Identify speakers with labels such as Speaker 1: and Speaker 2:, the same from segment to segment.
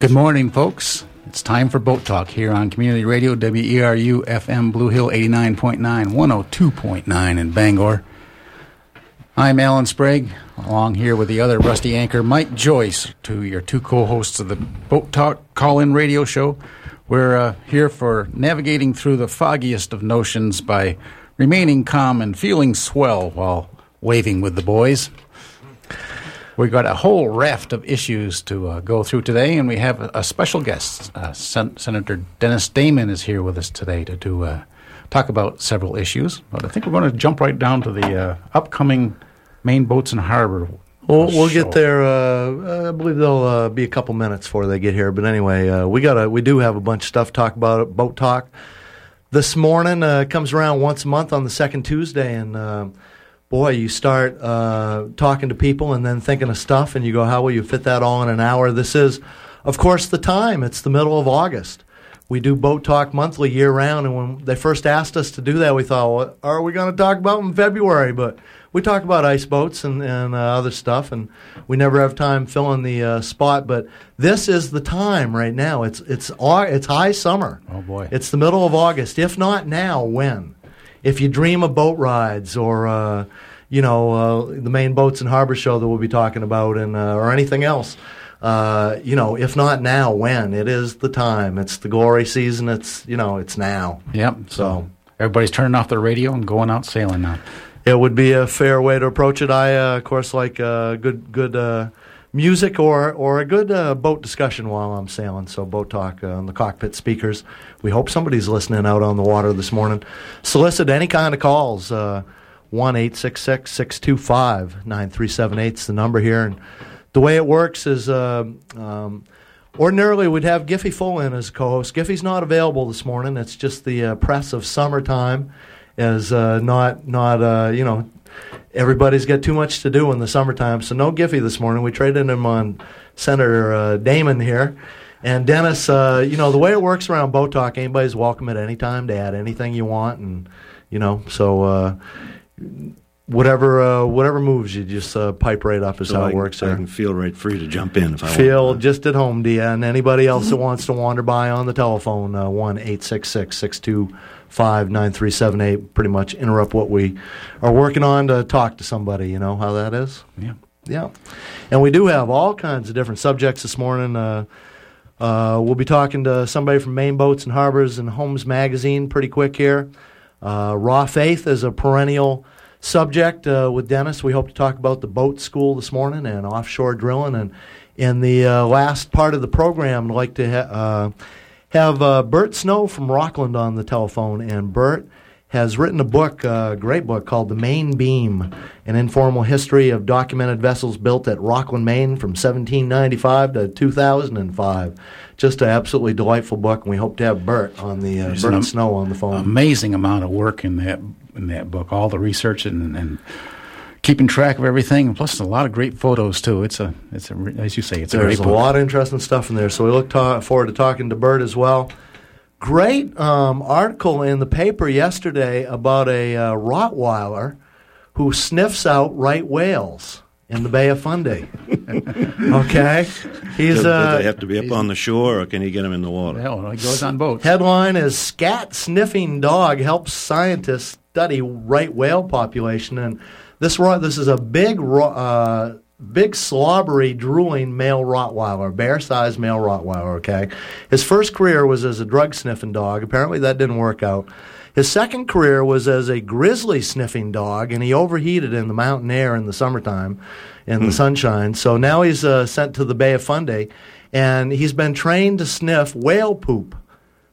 Speaker 1: Good morning, folks. It's time for Boat Talk here on Community Radio, WERU FM Blue Hill 89.9, 102.9 in Bangor. I'm Alan Sprague, along here with the other rusty anchor, Mike Joyce, to your two co hosts of the Boat Talk call in radio show. We're uh, here for navigating through the foggiest of notions by remaining calm and feeling swell while waving with the boys. We've got a whole raft of issues to uh, go through today, and we have a, a special guest. Uh, Sen- Senator Dennis Damon is here with us today to do, uh, talk about several issues. But I think we're going to jump right down to the uh, upcoming Maine Boats and Harbor.
Speaker 2: We'll, we'll
Speaker 1: show.
Speaker 2: get there. Uh, I believe there'll uh, be a couple minutes before they get here. But anyway, uh, we got we do have a bunch of stuff to talk about. Boat talk this morning uh, comes around once a month on the second Tuesday, and uh, boy, you start uh, talking to people and then thinking of stuff, and you go, how will you fit that all in an hour? This is, of course, the time. It's the middle of August. We do boat talk monthly, year round, and when they first asked us to do that, we thought, what are we going to talk about in February? But we talk about ice boats and, and uh, other stuff, and we never have time filling the uh, spot. But this is the time right now. It's it's au- it's high summer.
Speaker 1: Oh, boy.
Speaker 2: It's the middle of August. If not now, when? If you dream of boat rides or uh, you know uh, the Maine boats and harbor show that we'll be talking about, and uh, or anything else. Uh, you know, if not now, when? It is the time. It's the glory season. It's you know, it's now.
Speaker 1: Yep. So everybody's turning off their radio and going out sailing now.
Speaker 2: It would be a fair way to approach it. I, uh, of course, like uh, good good uh, music or or a good uh, boat discussion while I'm sailing. So boat talk uh, on the cockpit speakers. We hope somebody's listening out on the water this morning. Solicit any kind of calls. Uh, one eight six six six two five nine three seven eight is the number here. And the way it works is. Uh, um, Ordinarily, we'd have Giffy Full in as co-host. Giffy's not available this morning. It's just the uh, press of summertime is uh, not not uh, you know everybody's got too much to do in the summertime. So no Giffy this morning. We traded him on Senator uh, Damon here. And Dennis, uh, you know the way it works around Talk, anybody's welcome at any time to add anything you want, and you know so uh, whatever uh, whatever moves you, just uh, pipe right up is
Speaker 3: So
Speaker 2: how it works
Speaker 3: I can feel right free to jump in if I
Speaker 2: feel
Speaker 3: want.
Speaker 2: just at home, Dia, and anybody else that wants to wander by on the telephone, uh, one eight six six six two five nine three seven eight. Pretty much interrupt what we are working on to talk to somebody. You know how that is.
Speaker 1: Yeah.
Speaker 2: Yeah, and we do have all kinds of different subjects this morning. Uh, uh, we'll be talking to somebody from Maine Boats and Harbors and Homes Magazine pretty quick here. Uh, Raw Faith is a perennial subject uh, with Dennis. We hope to talk about the boat school this morning and offshore drilling. And in the uh, last part of the program, I'd like to ha- uh, have uh, Bert Snow from Rockland on the telephone. And Bert has written a book, a great book called The Main Beam An Informal History of Documented Vessels Built at Rockland, Maine from 1795 to 2005. Just an absolutely delightful book, and we hope to have Bert on the uh, Bert
Speaker 1: am-
Speaker 2: Snow on the phone.
Speaker 1: Amazing amount of work in that in that book. All the research and, and keeping track of everything, and plus a lot of great photos too. It's a it's a as you say, it's a
Speaker 2: There's a lot of interesting stuff in there, so we look ta- forward to talking to Bert as well. Great um, article in the paper yesterday about a uh, Rottweiler who sniffs out right whales in the Bay of Fundy. okay, he's
Speaker 3: Does,
Speaker 2: uh,
Speaker 3: does they have to be up on the shore, or can you get them in the water?
Speaker 1: Hell, it goes on boats.
Speaker 2: Headline is Scat Sniffing Dog Helps Scientists Study Right Whale Population. And this this is a big, uh, big slobbery, drooling male Rottweiler, bear sized male Rottweiler, okay? His first career was as a drug sniffing dog. Apparently that didn't work out. His second career was as a grizzly sniffing dog, and he overheated in the mountain air in the summertime, in the sunshine. So now he's uh, sent to the Bay of Fundy, and he's been trained to sniff whale poop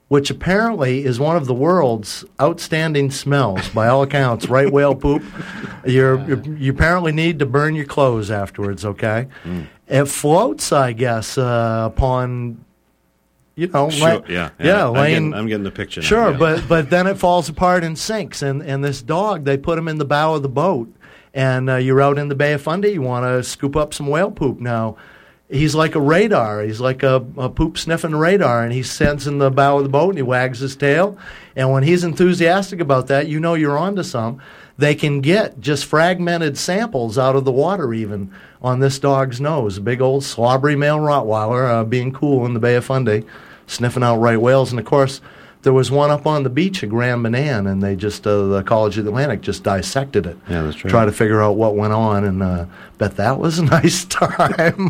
Speaker 2: which apparently is one of the world's outstanding smells by all accounts. Right whale poop. You're, you're, you apparently need to burn your clothes afterwards. Okay, it floats, I guess, uh, upon you know,
Speaker 3: Sure,
Speaker 2: la-
Speaker 3: yeah,
Speaker 2: yeah,
Speaker 3: I'm,
Speaker 2: laying-
Speaker 3: getting, I'm getting the picture. now,
Speaker 2: Sure,
Speaker 3: yeah.
Speaker 2: but but then it falls apart and sinks. And and this dog, they put him in the bow of the boat, and uh, you're out in the Bay of Fundy. You want to scoop up some whale poop. Now, he's like a radar. He's like a, a poop sniffing radar, and he sends in the bow of the boat and he wags his tail. And when he's enthusiastic about that, you know you're onto some. they can get just fragmented samples out of the water, even on this dog's nose. A big old slobbery male Rottweiler uh, being cool in the Bay of Fundy, sniffing out right whales. And of course, there was one up on the beach at Grand Manan, and they just uh, the College of the Atlantic just dissected it.
Speaker 3: Yeah, that's right.
Speaker 2: Try to figure out what went on, and uh, bet that was a nice time.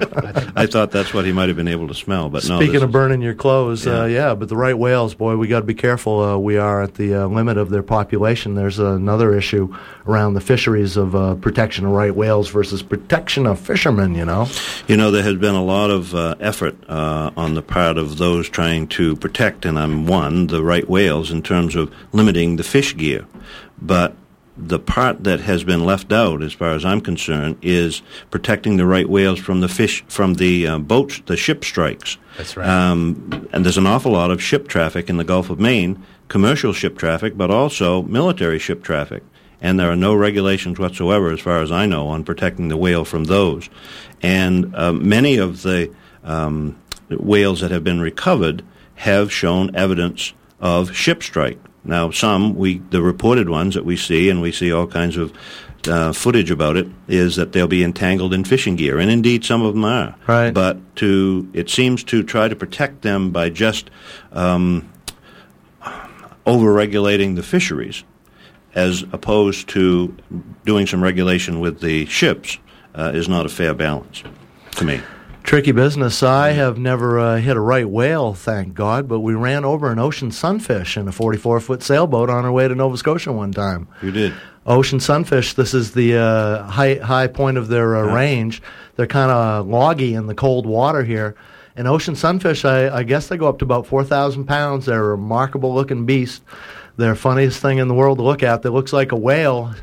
Speaker 3: I thought that's what he might have been able to smell, but no.
Speaker 2: Speaking
Speaker 3: this
Speaker 2: of burning your clothes,
Speaker 3: Yeah.
Speaker 2: uh, yeah, but the right whales, boy, we got to be careful. Uh, we are at the uh, limit of their population. There's another issue around the fisheries of uh, protection of right whales versus protection of fishermen. You know,
Speaker 3: You know, there has been a lot of uh, effort uh, on the part of those trying to protect, and I'm one, the right whales in terms of limiting the fish gear. But the part that has been left out, as far as I'm concerned, is protecting the right whales from the fish, from the uh, boats, the ship strikes.
Speaker 1: That's right.
Speaker 3: Um, and there's an awful lot of ship traffic in the Gulf of Maine, commercial ship traffic, but also military ship traffic. And there are no regulations whatsoever, as far as I know, on protecting the whale from those. And uh, many of the um, whales that have been recovered have shown evidence of ship strike. Now, some we the reported ones that we see, and we see all kinds of uh, footage about it, is that they'll be entangled in fishing gear, and indeed some of them are.
Speaker 2: Right.
Speaker 3: But to it seems to try to protect them by just um, over-regulating the fisheries, as opposed to doing some regulation with the ships, uh, is not a fair balance to me.
Speaker 2: Tricky business. I have never uh, hit a right whale, thank God, but we ran over an ocean sunfish in a 44 foot sailboat on our way to Nova Scotia one time.
Speaker 3: You did.
Speaker 2: Ocean sunfish, this is the uh, high high point of their uh,
Speaker 3: Yeah.
Speaker 2: range. They're kind of loggy in the cold water here. And ocean sunfish, I, I guess they go up to about 4,000 pounds. They're a remarkable looking beast. They're the funniest thing in the world to look at. They looks like a whale,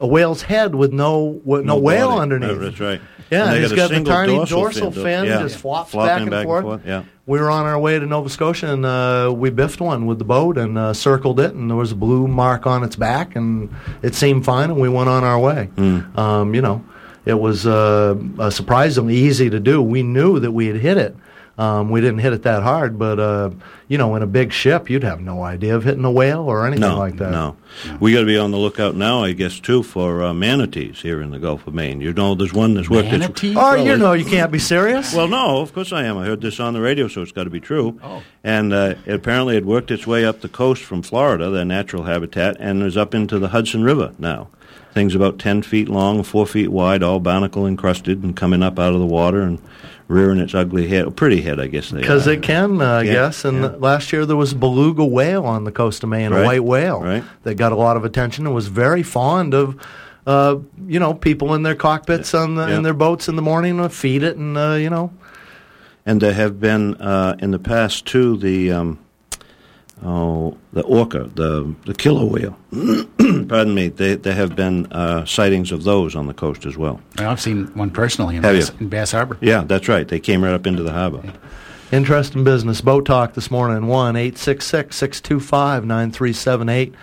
Speaker 2: a whale's head with no with no, whale
Speaker 3: body.
Speaker 2: underneath.
Speaker 3: Uh, that's right.
Speaker 2: Yeah,
Speaker 3: And
Speaker 2: he's
Speaker 3: a
Speaker 2: got the tiny dorsal,
Speaker 3: fin,
Speaker 2: fin,
Speaker 3: yeah.
Speaker 2: just flops
Speaker 3: Flopping
Speaker 2: back and forth.
Speaker 3: Yeah.
Speaker 2: We were on our way to Nova Scotia and uh, we biffed one with the boat and uh, circled it, and there was a blue mark on its back, and it seemed fine, and we went on our way.
Speaker 3: Hmm.
Speaker 2: Um, you know, it was uh, surprisingly easy to do. We knew that we had hit it. Um, we didn't hit it that hard, but uh, you know, in a big ship, you'd have no idea of hitting a whale or anything
Speaker 3: No,
Speaker 2: like that.
Speaker 3: no. We got to be on the lookout now, I guess, too, for uh, manatees here in the Gulf of Maine. You know, there's one that's worked its
Speaker 1: Manatee?
Speaker 2: Oh,
Speaker 3: Well,
Speaker 2: you know, you can't be serious.
Speaker 3: Well, no, of course I am. I heard this on the radio, so it's got to be true.
Speaker 1: Oh.
Speaker 3: And uh, it apparently it worked its way up the coast from Florida, their natural habitat, and is up into the Hudson River now. Things about 10 feet long, 4 feet wide, all barnacle encrusted, and coming up out of the water and rearing its ugly head. Pretty head, I guess
Speaker 2: Because it can, uh, I guess. And
Speaker 3: yeah.
Speaker 2: last year there was a beluga whale on the coast of Maine, a white whale
Speaker 3: right.
Speaker 2: that got a lot of attention and was very fond of, uh, you know, people in their cockpits on the,
Speaker 3: Yeah.
Speaker 2: in their boats in the morning to feed it and uh, you know.
Speaker 3: And there have been uh, in the past too the um, oh the orca, the the killer whale. Pardon me. They, there have been uh, sightings of those on the coast as well.
Speaker 1: Well, I've seen one personally in,
Speaker 3: Have
Speaker 1: Bass,
Speaker 3: you?
Speaker 1: in Bass Harbor.
Speaker 3: Yeah, that's right. They came right up into the harbor.
Speaker 2: Interesting business. Boat talk this morning one eight six six six two five nine three seven eight.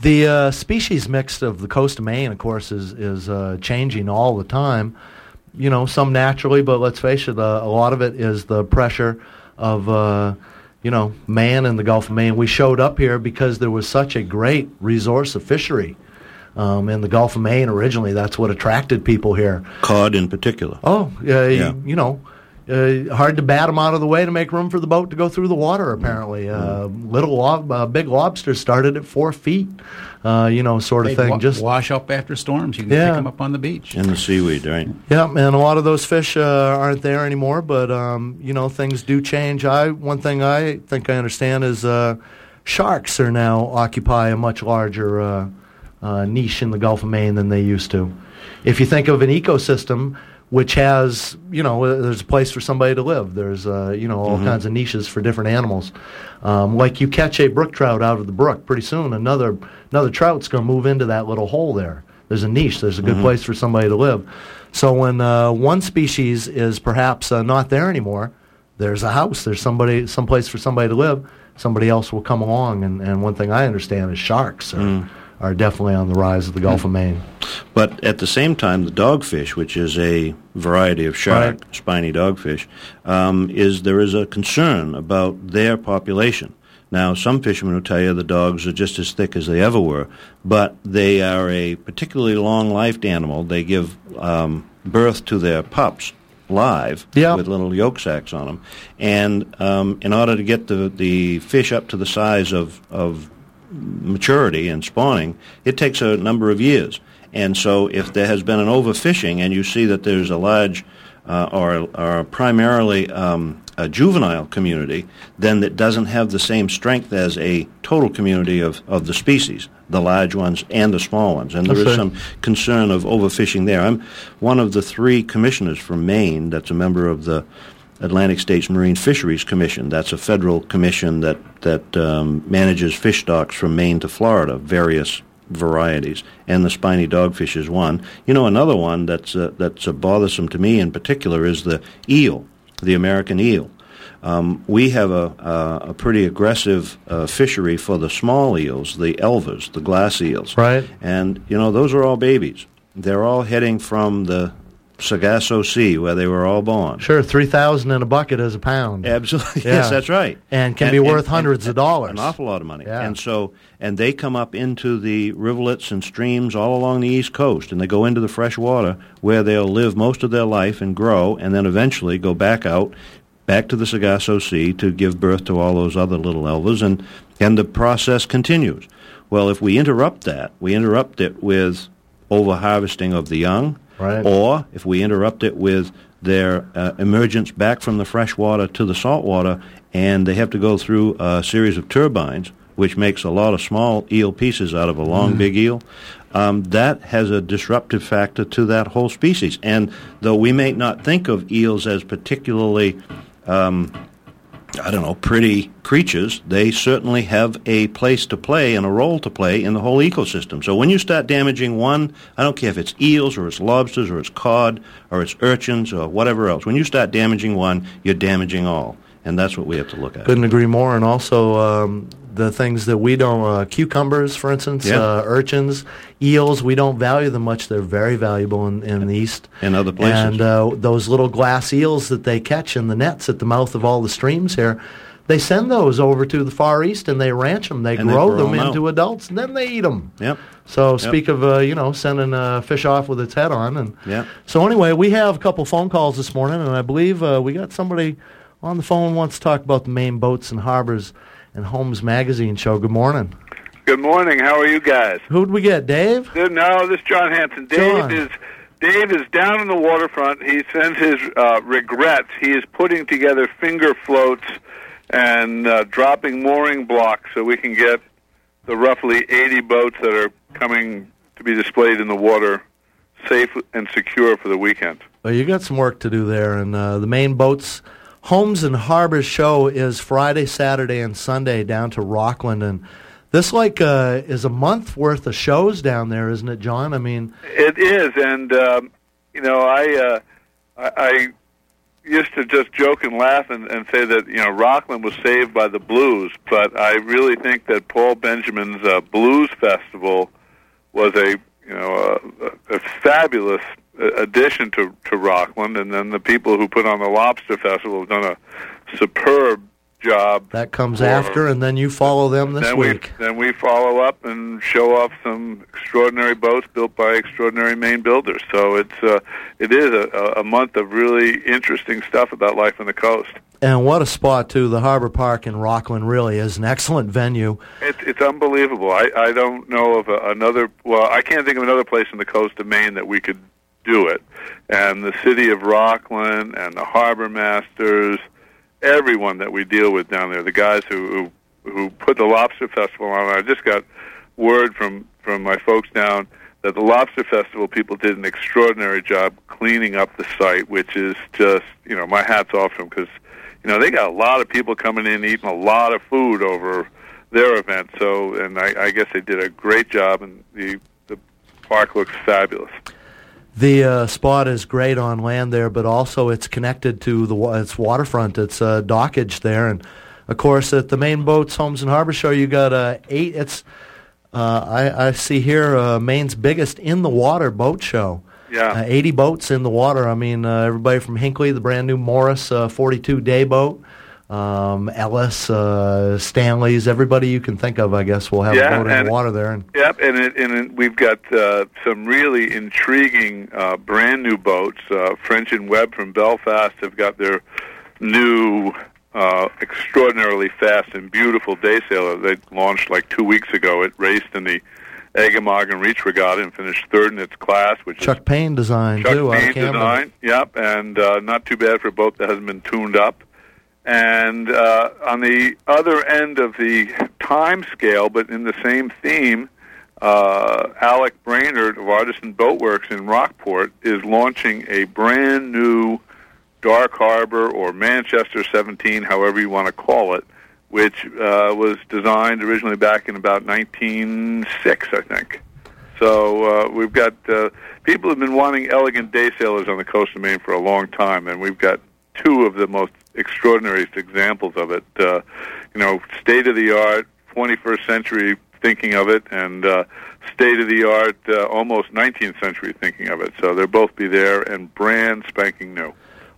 Speaker 2: The uh, species mix of the coast of Maine, of course, is is uh, changing all the time. You know, some naturally, but let's face it, uh, a lot of it is the pressure of uh, you know man in the Gulf of Maine. We showed up here because there was such a great resource of fishery um, in the Gulf of Maine. Originally, that's what attracted people here.
Speaker 3: Cod in particular.
Speaker 2: Oh, uh,
Speaker 3: Yeah.
Speaker 2: you, you know, uh, hard to bat them out of the way to make room for the boat to go through the water. Apparently, uh, little lob, uh, big lobsters started at four feet. Uh, you know, sort of
Speaker 1: They
Speaker 2: thing.
Speaker 1: wa-
Speaker 2: Just
Speaker 1: wash up after storms. You can
Speaker 2: Yeah.
Speaker 1: pick them up on the beach.
Speaker 3: In the seaweed, right?
Speaker 2: yeah, and a lot of those fish uh, aren't there anymore. But um, you know, things do change. I one thing I think I understand is uh, sharks are now occupy a much larger uh, uh, niche in the Gulf of Maine than they used to. If you think of an ecosystem which has, you know, there's a place for somebody to live. There's, uh, you know, all kinds of niches for different animals. Um, like you catch a brook trout out of the brook, pretty soon another another trout's going to move into that little hole there. There's a niche. There's a good place for somebody to live. So when uh, one species is perhaps uh, not there anymore, there's a house. There's somebody, some place for somebody to live. Somebody else will come along. And, and one thing I understand is sharks are, are definitely on the rise of the Gulf of Maine.
Speaker 3: But at the same time, the dogfish, which is a variety of shark,
Speaker 2: Right.
Speaker 3: spiny dogfish, um, is there is a concern about their population Now, some fishermen will tell you the dogs are just as thick as they ever were, but they are a particularly long-lived animal. They give um, birth to their pups live
Speaker 2: Yeah.
Speaker 3: with little yolk sacs on them, and um, in order to get the the fish up to the size of of maturity and spawning, it takes a number of years. And so, if there has been an overfishing, and you see that there's a large uh, or, or primarily um, a juvenile community, then that doesn't have the same strength as a total community of, of the species, the large ones and the small ones. And there is
Speaker 2: Okay.
Speaker 3: some concern of overfishing there. I'm one of the three commissioners from Maine that's a member of the Atlantic States Marine Fisheries Commission. That's a federal commission that that um, manages fish stocks from Maine to Florida, various varieties, and the spiny dogfish is one. You know, another one that's uh, that's uh, bothersome to me in particular is the eel, the American eel. Um, we have a, a, a pretty aggressive uh, fishery for the small eels, the elvers, the glass eels.
Speaker 2: Right.
Speaker 3: And, you know, those are all babies. They're all heading from the Sargasso Sea, where they were all born.
Speaker 2: Sure, three thousand in a bucket is a pound,
Speaker 3: Absolutely.
Speaker 2: Yeah.
Speaker 3: Yes, that's right.
Speaker 2: and can be worth hundreds of dollars.
Speaker 3: An awful lot of money.
Speaker 2: Yeah.
Speaker 3: And so, and they come up into the rivulets and streams all along the East Coast, and they go into the fresh water where they'll live most of their life and grow, and then eventually go back out, back to the Sargasso Sea to give birth to all those other little elvers, and, and the process continues. Well, if we interrupt that, we interrupt it with over-harvesting of the young,
Speaker 2: Right.
Speaker 3: or if we interrupt it with their uh, emergence back from the fresh water to the salt water, and they have to go through a series of turbines, which makes a lot of small eel pieces out of a long, big eel. Um, that has a disruptive factor to that whole species. And though we may not think of eels as particularly I don't know, pretty creatures, they certainly have a place to play and a role to play in the whole ecosystem. So when you start damaging one, I don't care if it's eels or it's lobsters or it's cod or it's urchins or whatever else, when you start damaging one, you're damaging all. And that's what we have to look at.
Speaker 2: Couldn't agree more. And also um, the things that we don't, uh, cucumbers, for instance,
Speaker 3: Yeah.
Speaker 2: uh, urchins, eels, we don't value them much. They're very valuable in, in the East.
Speaker 3: And other places.
Speaker 2: And uh, those little glass eels that they catch in the nets at the mouth of all the streams here, they send those over to the Far East and they ranch them. They
Speaker 3: And they
Speaker 2: grow
Speaker 3: them,
Speaker 2: them
Speaker 3: 'em
Speaker 2: into adults and then they eat them.
Speaker 3: Yep.
Speaker 2: So speak of uh, you know sending a fish off with its head on, and
Speaker 3: Yeah.
Speaker 2: so anyway, we have a couple phone calls this morning, and I believe uh, we got somebody on the phone wants to talk about the Maine boats and harbors and Homes Magazine show. Good morning.
Speaker 4: Good morning. How are you guys?
Speaker 2: Who'd we get, Dave?
Speaker 4: Good. No, this is John Hanson. Dave
Speaker 2: John.
Speaker 4: is Dave is down in the waterfront. He sends his uh, regrets. He is putting together finger floats and uh, dropping mooring blocks so we can get the roughly 80 boats that are coming to be displayed in the water safe and secure for the weekend.
Speaker 2: Well, you got some work to do there, and uh, the Maine boats. Homes and Harbors show is Friday, Saturday, and Sunday down to Rockland, and this like uh, is a month worth of shows down there, isn't it, John? I mean,
Speaker 4: It is, and um, you know, I, uh, I I used to just joke and laugh and, and say that you know Rockland was saved by the blues, but I really think that Paul Benjamin's uh, Blues Festival was a you know a, a fabulous uh, addition to to Rockland, and then the people who put on the Lobster Festival have done a superb job.
Speaker 2: that comes
Speaker 4: for-
Speaker 2: after, and then you follow them this
Speaker 4: then
Speaker 2: week.
Speaker 4: we then we follow up and show off some extraordinary boats built by extraordinary Maine builders. So it's uh, it is a, a- month of really interesting stuff about life on the coast.
Speaker 2: And what a spot too! The Harbor Park in Rockland really is an excellent venue.
Speaker 4: It's it's unbelievable. I I don't know of a, another. Well, I can't think of another place in the coast of Maine that we could do it. And the city of Rockland and the harbor masters, everyone that we deal with down there, the guys who who, who put the lobster festival on. I just got word from from my folks down that the lobster festival people did an extraordinary job cleaning up the site, which is just you know my hats off to them because you know they got a lot of people coming in eating a lot of food over their event. So and I, I guess they did a great job, and the the park looks fabulous.
Speaker 2: The uh, spot is great on land there, but also it's connected to the it's waterfront. It's uh, dockage there, and of course at the Maine boats, homes and harbor show, you got uh, eight. It's uh, I, I see here uh, Maine's biggest in the water boat show.
Speaker 4: Yeah.
Speaker 2: Uh, 80 boats in the water. I mean, uh, everybody from Hinckley, the brand new Morris uh, 42 day boat, um, Ellis, uh, Stanley's, everybody you can think of, I guess, will have
Speaker 4: Yeah,
Speaker 2: a boat in the water there. And
Speaker 4: Yep, and it, and it, we've got uh, some really intriguing uh, brand new boats. Uh, French and Webb from Belfast have got their new, uh, extraordinarily fast and beautiful day sailor. They launched like two weeks ago. It raced in the Eggemoggin Reach Regatta and finished third in its class, which is
Speaker 2: Chuck Paine design,
Speaker 4: Chuck
Speaker 2: too, Paine
Speaker 4: design. Yep, and uh, not too bad for a boat that hasn't been tuned up. And uh, on the other end of the time scale, but in the same theme, uh, Alec Brainerd of Artisan Boatworks in Rockport is launching a brand new Dark Harbor or Manchester 17, however you want to call it, which uh, was designed originally back in about 1906, I think. So uh, we've got uh, people have been wanting elegant day sailors on the coast of Maine for a long time, and we've got two of the most extraordinary examples of it. Uh, you know, state of the art, 21st century thinking of it, and uh, state of the art, uh, almost 19th century thinking of it. So they'll both be there and brand spanking new.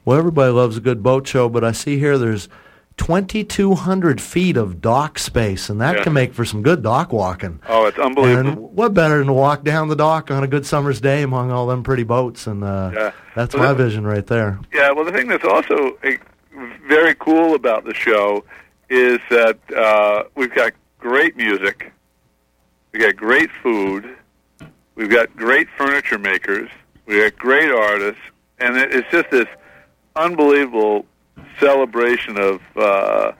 Speaker 2: Well, everybody loves a good boat show, but I see here there's 2,200 feet of dock space, and that
Speaker 4: Yeah.
Speaker 2: can make for some good dock walking.
Speaker 4: Oh, it's unbelievable.
Speaker 2: And what better than to walk down the dock on a good summer's day among all them pretty boats? And uh,
Speaker 4: Yeah.
Speaker 2: that's
Speaker 4: Well,
Speaker 2: my
Speaker 4: that-
Speaker 2: vision right there.
Speaker 4: Yeah, well, the thing that's also uh, very cool about the show is that uh, we've got great music, we've got great food, we've got great furniture makers, we've got great artists, and it's just this unbelievable celebration of uh,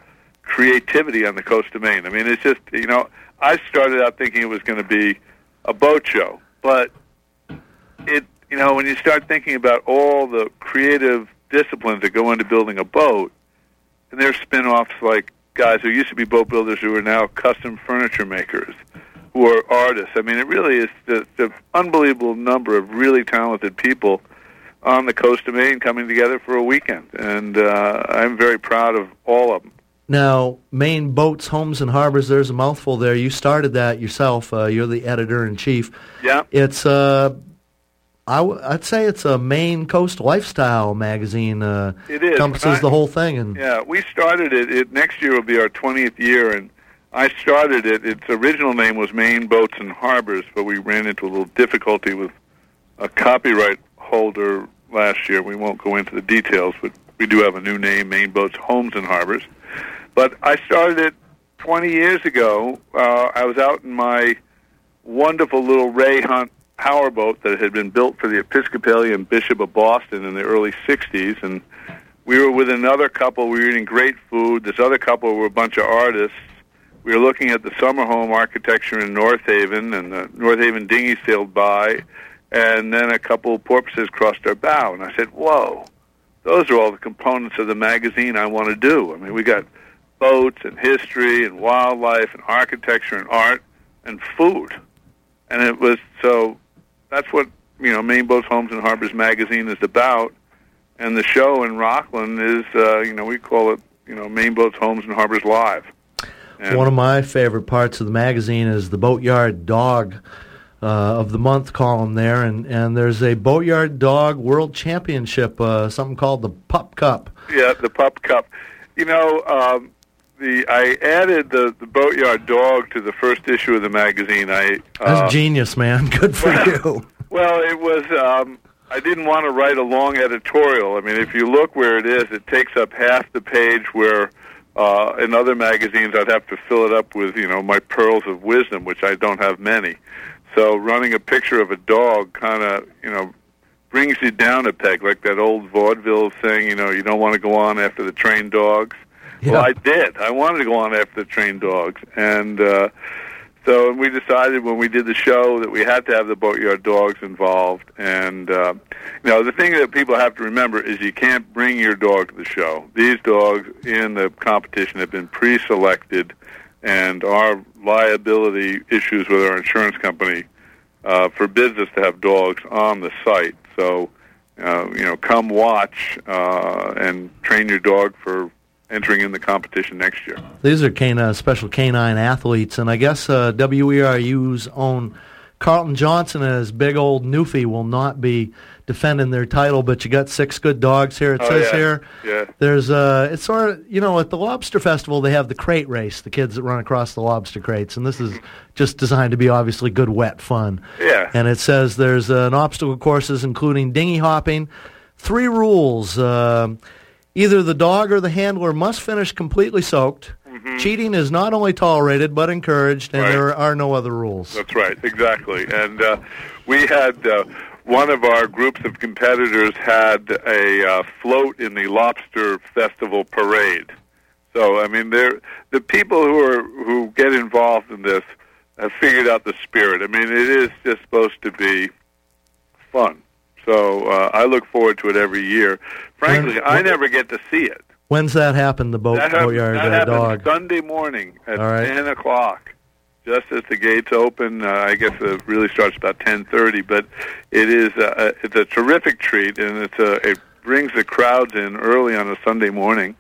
Speaker 4: creativity on the coast of Maine. I mean, it's just you know, I started out thinking it was going to be a boat show, but it you know when you start thinking about all the creative disciplines that go into building a boat, and there's spin-offs like guys who used to be boat builders who are now custom furniture makers, who are artists. I mean, it really is the, the unbelievable number of really talented people on the coast of Maine coming together for a weekend, and uh, I'm very proud of all of them.
Speaker 2: Now, Maine Boats, Homes, and Harbors, there's a mouthful there. You started that yourself. Uh, you're the editor in chief.
Speaker 4: Yeah.
Speaker 2: It's, uh, I w- I'd say it's a Maine Coast lifestyle magazine. Uh,
Speaker 4: It is.
Speaker 2: Encompasses
Speaker 4: I-
Speaker 2: the whole thing. And
Speaker 4: Yeah, we started it, it. Next year will be our 20th year, and I started it. Its original name was Maine Boats and Harbors, but we ran into a little difficulty with a copyright holder last year. We won't go into the details, but we do have a new name, Maine Boats, Homes and Harbors. But I started it 20 years ago. Uh, I was out in my wonderful little Ray Hunt powerboat that had been built for the Episcopalian Bishop of Boston in the early 60s, and we were with another couple. We were eating great food. This other couple were a bunch of artists. We were looking at the summer home architecture in North Haven, and the North Haven dinghy sailed by, and then a couple of porpoises crossed our bow. And I said, "Whoa, those are all the components of the magazine I want to do." I mean, we got boats and history and wildlife and architecture and art and food, and it was so. That's what you know, Maine Boats, Homes and Harbors magazine is about and the show in Rockland is, uh, you know, we call it, you know, Maine Boats, Homes, and Harbors Live. And
Speaker 2: One of my favorite parts of the magazine is the Boatyard Dog uh, of the Month column there, and, and there's a Boatyard Dog World Championship, uh, something called the Pup Cup.
Speaker 4: yeah, the Pup Cup. You know, um, the I added the the Boatyard Dog to the first issue of the magazine. I
Speaker 2: That's
Speaker 4: uh,
Speaker 2: genius, man. Good for you.
Speaker 4: Well, it was. Um, I didn't want to write a long editorial. I mean, if you look where it is, it takes up half the page. Where uh, in other magazines, I'd have to fill it up with you know my pearls of wisdom, which I don't have many. So running a picture of a dog kind of you know brings you down a peg, like that old vaudeville thing. You know, you don't want to go on after the trained dogs. Well, I did. I wanted to go on after the trained dogs, and uh, so we decided when we did the show that we had to have the boatyard dogs involved. And uh, you know, the thing that people have to remember is you can't bring your dog to the show. These dogs in the competition have been pre-selected, and our liability issues with our insurance company uh, forbids us to have dogs on the site. So. Uh, you know, come watch uh, and train your dog for entering in the competition next year.
Speaker 2: These are canine, special canine athletes, and I guess uh, WERU's own Carlton Johnson and his big old Newfie will not be defending their title, but you got six good dogs here. It
Speaker 4: Oh,
Speaker 2: says
Speaker 4: yeah.
Speaker 2: here.
Speaker 4: Yeah.
Speaker 2: There's uh it's sort of you know at the lobster festival they have the crate race, the kids that run across the lobster crates, and this is just designed to be obviously good wet fun.
Speaker 4: Yeah.
Speaker 2: And it says there's uh, an obstacle courses including dinghy hopping. Three rules: um either the dog or the handler must finish completely soaked. Cheating is not only tolerated but encouraged, and
Speaker 4: Mm-hmm. Right.
Speaker 2: there are no other rules.
Speaker 4: That's right, exactly. And uh, we had uh, one of our groups of competitors had a uh, float in the lobster festival parade. So I mean, they're, the people who are who get involved in this have figured out the spirit. I mean, it is just supposed to be fun. So uh, I look forward to it every year. Frankly,
Speaker 2: When-
Speaker 4: I
Speaker 2: when-
Speaker 4: never get to see it.
Speaker 2: When's that happen? The boat
Speaker 4: That happens,
Speaker 2: boatyard
Speaker 4: that
Speaker 2: uh,
Speaker 4: happens
Speaker 2: dog.
Speaker 4: Sunday morning at
Speaker 2: right.
Speaker 4: ten o'clock, just as the gates open. Uh, I guess it really starts about ten thirty, but it is uh, it's a terrific treat, and it's a, it brings the crowds in early on a Sunday morning,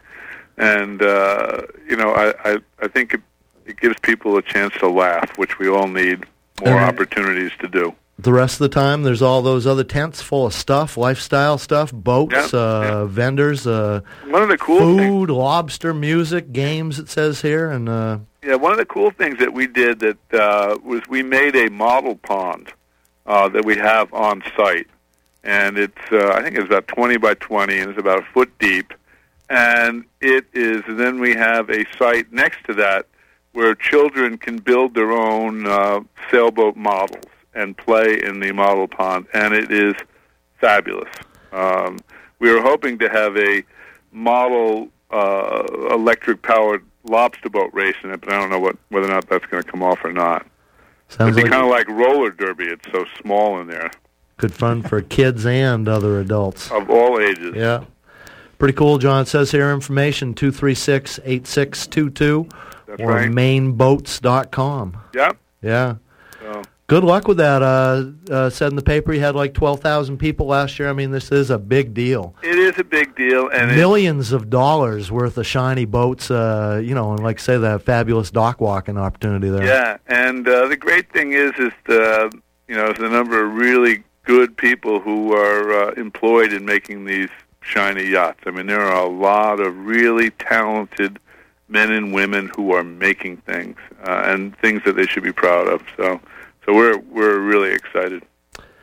Speaker 4: and uh, you know I I, I think it, it gives people a chance to laugh, which we all need more
Speaker 2: right.
Speaker 4: opportunities to do.
Speaker 2: The rest of the time, there's all those other tents full of stuff, lifestyle stuff, boats,
Speaker 4: Yeah,
Speaker 2: uh,
Speaker 4: yeah.
Speaker 2: vendors, uh,
Speaker 4: One of the cool things.
Speaker 2: food, lobster, music, games. It says here, and uh,
Speaker 4: Yeah, one of the cool things that we did that uh, was we made a model pond uh, that we have on site, and it's uh, I think it's about twenty by twenty, and it's about a foot deep, and it is. And then we have a site next to that where children can build their own uh, sailboat models and play in the model pond, and it is fabulous. Um, we were hoping to have a model uh, electric powered lobster boat race in it, but I don't know what whether or not that's going to come off or not.
Speaker 2: sounds
Speaker 4: It'd be
Speaker 2: like
Speaker 4: kind of like roller derby. It's so small in there,
Speaker 2: good fun for kids and other adults.
Speaker 4: of all ages.
Speaker 2: Yeah. Pretty cool, John. It says here information 236 8622
Speaker 4: That's
Speaker 2: or
Speaker 4: right.
Speaker 2: mainboats.com.
Speaker 4: Yep.
Speaker 2: Yeah. Good luck with that. Uh, uh, said in the paper you had like 12,000 people last year. I mean, this is a big deal.
Speaker 4: it is a big deal, and
Speaker 2: Millions of dollars worth of shiny boats, uh, you know, and like say that fabulous dock walking opportunity there.
Speaker 4: yeah. And uh, the great thing is, is the you know, there's a number of really good people who are uh, employed in making these shiny yachts. I mean, there are a lot of really talented men and women who are making things uh, and things that they should be proud of. So, so we're we're really excited.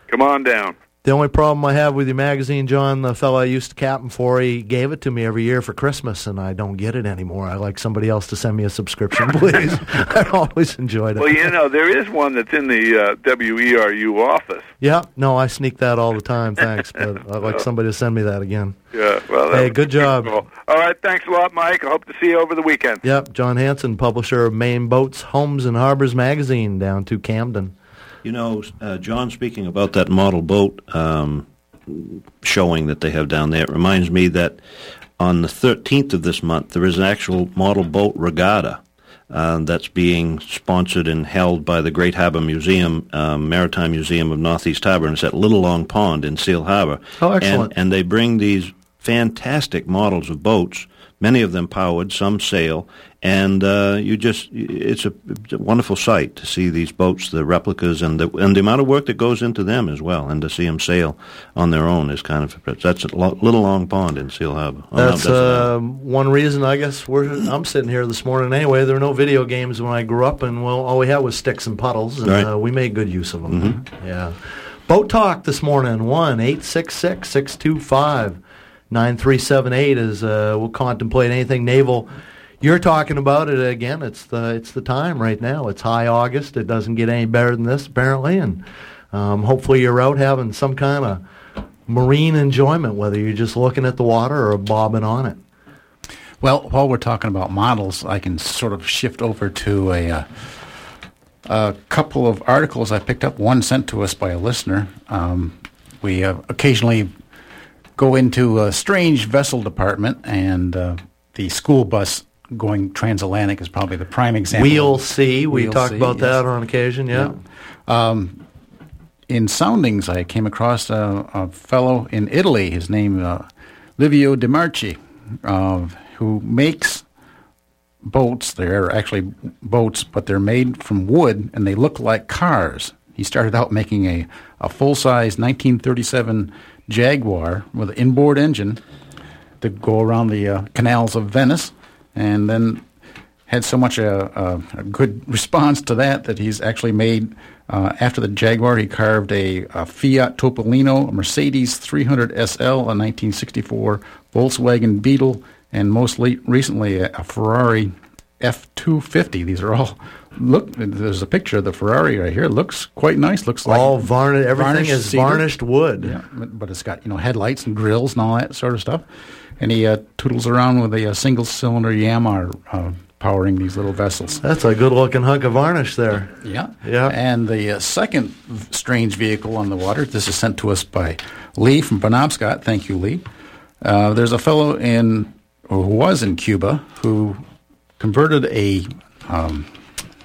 Speaker 4: Come on down.
Speaker 2: The only problem I have with your magazine, John, the fellow I used to captain for, he gave it to me every year for Christmas, and I don't get it anymore. I like somebody else to send me a subscription, please. I always enjoyed it.
Speaker 4: Well, you know, there is one that's in the uh, WERU office.
Speaker 2: yeah, no, I sneak that all the time, thanks, but I'd like somebody to send me that again.
Speaker 4: Yeah. Well.
Speaker 2: Hey, good job.
Speaker 4: cool. All right. Thanks a lot, Mike. I hope to see you over the weekend.
Speaker 2: Yep, John Hanson, publisher of Maine Boats, Homes, and Harbors magazine down to Camden.
Speaker 3: You know, uh, John, speaking about that model boat um, showing that they have down there, it reminds me that on the 13th of this month, there is an actual model boat regatta uh, that's being sponsored and held by the Great Harbor Museum, um, Maritime Museum of Northeast Harbor, and it's at Little Long Pond in Seal Harbor.
Speaker 2: Oh, excellent.
Speaker 3: And, and they bring these fantastic models of boats, many of them powered, some sail, and uh, you just it's a, it's a wonderful sight to see these boats, the replicas, and the and the amount of work that goes into them as well, and to see them sail on their own is kind of that's a lo- little long pond in Seal Harbor. Oh, no,
Speaker 2: That's uh, one reason, I guess. We're, I'm sitting here this morning anyway. There were no video games when I grew up, and well, all we had was sticks and puddles, and
Speaker 3: Right. Mm-hmm.
Speaker 2: uh, we made good use of them. Yeah. Boat talk this morning one eight six six six two five nine three seven eight is uh, we'll contemplate anything naval. You're talking about it again. It's the it's the time right now. It's high August. It doesn't get any better than this apparently, and um, hopefully you're out having some kind of marine enjoyment, whether you're just looking at the water or bobbing on it.
Speaker 1: Well, while we're talking about models, I can sort of shift over to a, uh, a couple of articles I picked up. One sent to us by a listener. Um, we uh, occasionally go into a strange vessel department, and uh, the school bus going transatlantic is probably the prime example.
Speaker 2: We'll see. we
Speaker 1: Wheel
Speaker 2: talk about
Speaker 1: yes.
Speaker 2: that on occasion. Yeah.
Speaker 1: in soundings, I came across a, a fellow in Italy. His name uh, Livio De Marchi, uh, who makes boats. They're actually boats, but they're made from wood and they look like cars. He He started out making a, a full size 1937 Jaguar with an inboard engine to go around the uh, canals of Venice, and then had so much a, a, a, good response to that that he's actually made uh, after the Jaguar he carved a, a, Fiat Topolino, a Mercedes 300 SL, a 1964 Volkswagen Beetle, and most le- recently a Ferrari F250. These are all look. There's a picture of the Ferrari right here. It looks quite nice. Looks like
Speaker 2: all varnished. Everything
Speaker 1: varnished
Speaker 2: is
Speaker 1: cedar.
Speaker 2: varnished wood.
Speaker 1: Yeah, but, but it's got you know headlights and grills and all that sort of stuff. And he uh, toodles around with a, single cylinder Yamaha uh, powering these little vessels.
Speaker 2: That's a good looking hunk of varnish there.
Speaker 1: Yeah,
Speaker 2: Yeah.
Speaker 1: And the uh, second strange vehicle on the water. This is sent to us by Lee from Penobscot. Thank you, Lee. Uh, there's a fellow in who was in Cuba who converted a um,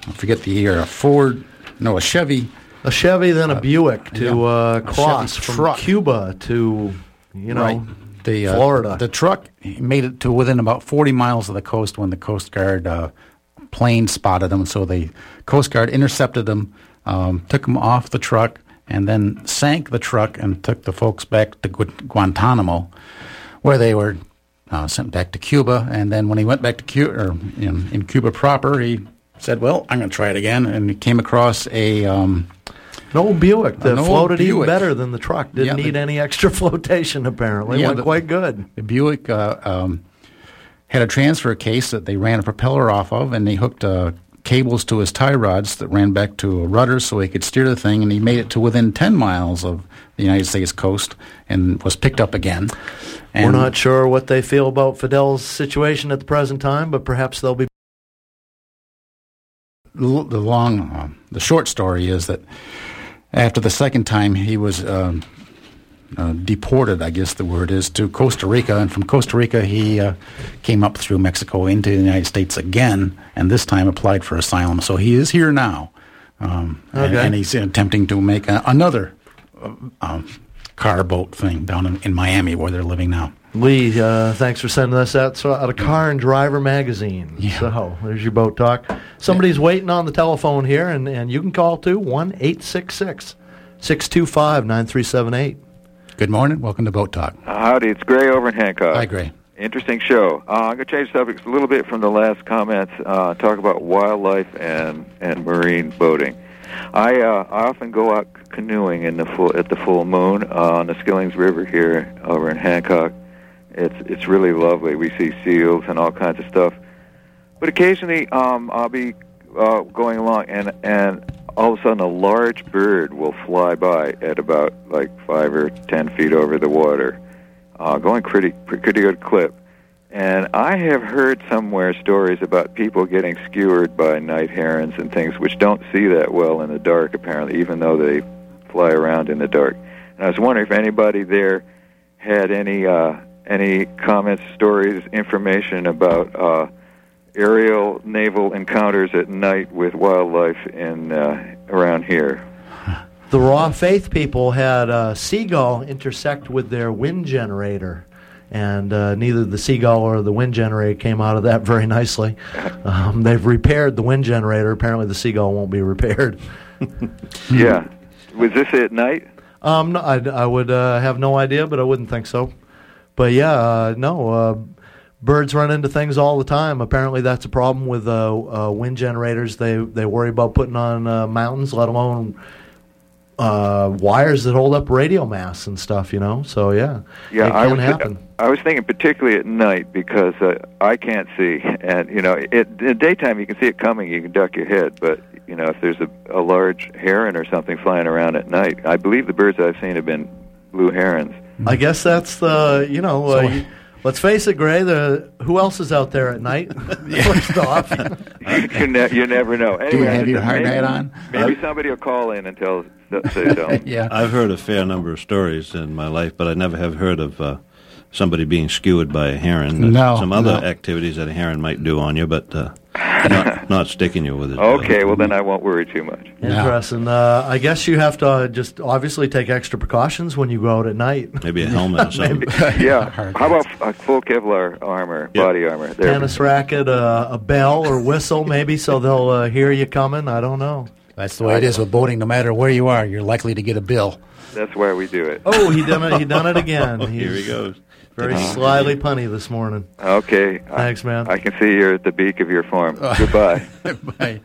Speaker 1: I forget the year a Ford no a Chevy
Speaker 2: A Chevy, then a Buick to uh, cross from
Speaker 1: truck.
Speaker 2: Cuba to you know
Speaker 1: right. The, uh,
Speaker 2: Florida.
Speaker 1: The truck made it to within about 40 miles of the coast when the Coast Guard uh, plane spotted them. So the Coast Guard intercepted them, um, took them off the truck, and then sank the truck and took the folks back to Gu- Guantanamo, where they were uh, sent back to Cuba. And then when he went back to Cuba, or in, in Cuba proper, he said, "Well, I'm going to try it again." And he came across a um,
Speaker 2: an old Buick that floated even better than the truck. Didn't
Speaker 1: Yeah, the-
Speaker 2: need any extra flotation. Apparently,
Speaker 1: Yeah,
Speaker 2: went
Speaker 1: the-
Speaker 2: quite good.
Speaker 1: The Buick uh, um, had a transfer case that they ran a propeller off of, and they hooked uh, cables to his tie rods that ran back to a rudder so he could steer the thing, and he made it to within 10 miles of the United States coast and was picked up again. And
Speaker 2: We're not sure what they feel about Fidel's situation at the present time, but perhaps they'll be.
Speaker 1: L- the long, uh, the short story is that after the second time he was um, uh, deported, I guess the word is, to Costa Rica, and from Costa Rica he uh, came up through Mexico into the United States again, and this time applied for asylum. So he is here now, um, and,
Speaker 2: Okay.
Speaker 1: and he's attempting to make a, another uh, um, car boat thing down in, in Miami where they're living now.
Speaker 2: Lee, uh, thanks for sending us that. So, out of Car and Driver magazine.
Speaker 1: Yeah.
Speaker 2: So, there's your boat talk. Somebody's waiting on the telephone here, and, and you can call too 1 866 625 9378.
Speaker 1: Good morning. Welcome to Boat Talk.
Speaker 5: Howdy, it's Gray over in Hancock.
Speaker 1: Hi, Gray.
Speaker 5: Interesting show. Uh, I'm going to change subjects a little bit from the last comments. Uh, talk about wildlife and and marine boating. I uh, I often go out canoeing in the full at the full moon uh, on the Skillings River here over in Hancock. It's it's really lovely. We see seals and all kinds of stuff. But occasionally, um, I'll be uh, going along, and and all of a sudden, a large bird will fly by at about like five or ten feet over the water, uh, going pretty pretty good clip. And I have heard somewhere stories about people getting skewered by night herons and things, which don't see that well in the dark, apparently, even though they fly around in the dark. And I was wondering if anybody there had any uh, any comments, stories, information about uh, aerial naval encounters at night with wildlife in uh, around here.
Speaker 2: The Raw Faith people had a seagull intersect with their wind generator. And uh, neither the seagull or the wind generator came out of that very nicely. Um, they've repaired the wind generator. Apparently, the seagull won't be repaired.
Speaker 5: Yeah, was this at night?
Speaker 2: Um, no, I, I would uh, have no idea, but I wouldn't think so. But yeah, uh, no, uh, birds run into things all the time. Apparently, that's a problem with uh, uh, wind generators. They they worry about putting on uh, mountains, let alone uh, wires that hold up radio masts and stuff. You know, so yeah,
Speaker 5: Yeah,
Speaker 2: it
Speaker 5: I
Speaker 2: can
Speaker 5: was
Speaker 2: happen.
Speaker 5: I was thinking particularly at night because uh, I can't see, and you know, it, in the daytime you can see it coming, you can duck your head, but you know, if there's a, a large heron or something flying around at night, I believe the birds I've seen have been blue herons.
Speaker 2: I guess that's the you know. Uh, you- let's face it, Gray. The who else is out there at night? First off,
Speaker 5: you, ne- you never know. Anyway,
Speaker 1: Do you have your hard
Speaker 5: maybe,
Speaker 1: hat on?
Speaker 5: Maybe somebody will call in and tell say so.
Speaker 1: Yeah.
Speaker 3: I've heard a fair number of stories in my life, but I never have heard of uh, somebody being skewered by a heron.
Speaker 1: No,
Speaker 3: some other
Speaker 1: no.
Speaker 3: activities that a heron might do on you, but uh, not, not sticking you with it.
Speaker 5: Okay, well then I won't worry too much.
Speaker 2: interesting. Uh, I guess you have to uh, just obviously take extra precautions when you go out at night.
Speaker 3: Maybe a helmet or something.
Speaker 5: Yeah. How about a full Kevlar armor,
Speaker 3: Yep.
Speaker 5: body armor? There.
Speaker 2: tennis racket, uh, a bell or whistle, maybe, so they'll uh, hear you coming. I don't know.
Speaker 1: That's the way it is with boating. No matter where you are, you're likely to get a bill.
Speaker 5: That's why we do it.
Speaker 2: Oh, he done it. He done it again.
Speaker 3: Here he goes.
Speaker 2: Very slyly punny this morning.
Speaker 5: Okay.
Speaker 2: Thanks, man.
Speaker 5: I can see you're at the beak of your farm. Goodbye.
Speaker 1: Bye.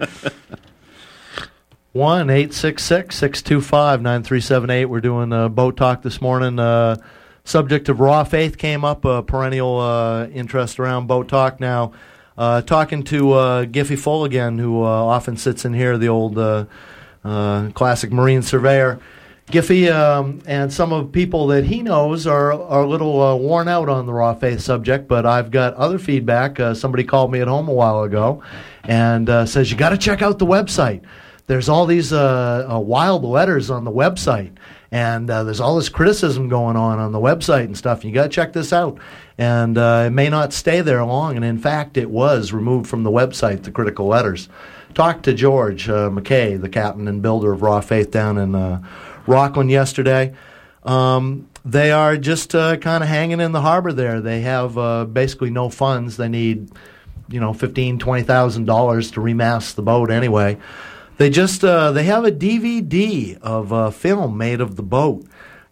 Speaker 2: One eight six six six two five nine three seven eight. We're doing uh, boat talk this morning. Uh, subject of raw faith came up. Uh, perennial uh, interest around boat talk. Now, uh, talking to uh, Giffy Full again, who uh, often sits in here, the old uh, uh, classic marine surveyor. Giffy um, and some of the people that he knows are are a little uh, worn out on the raw faith subject, but I've got other feedback. Uh, somebody called me at home a while ago and uh, says you got to check out the website. There's all these uh, uh, wild letters on the website, and uh, there's all this criticism going on on the website and stuff. You got to check this out, and it may not stay there long. And in fact, it was removed from the website. The critical letters. Talk to George McKay, the captain and builder of Raw Faith down in Rockland yesterday. Um, they are just uh, kind of hanging in the harbor there. They have uh, basically no funds. They need, you know, fifteen, twenty thousand dollars to remast the boat anyway. They just uh, they have a DVD of a film made of the boat,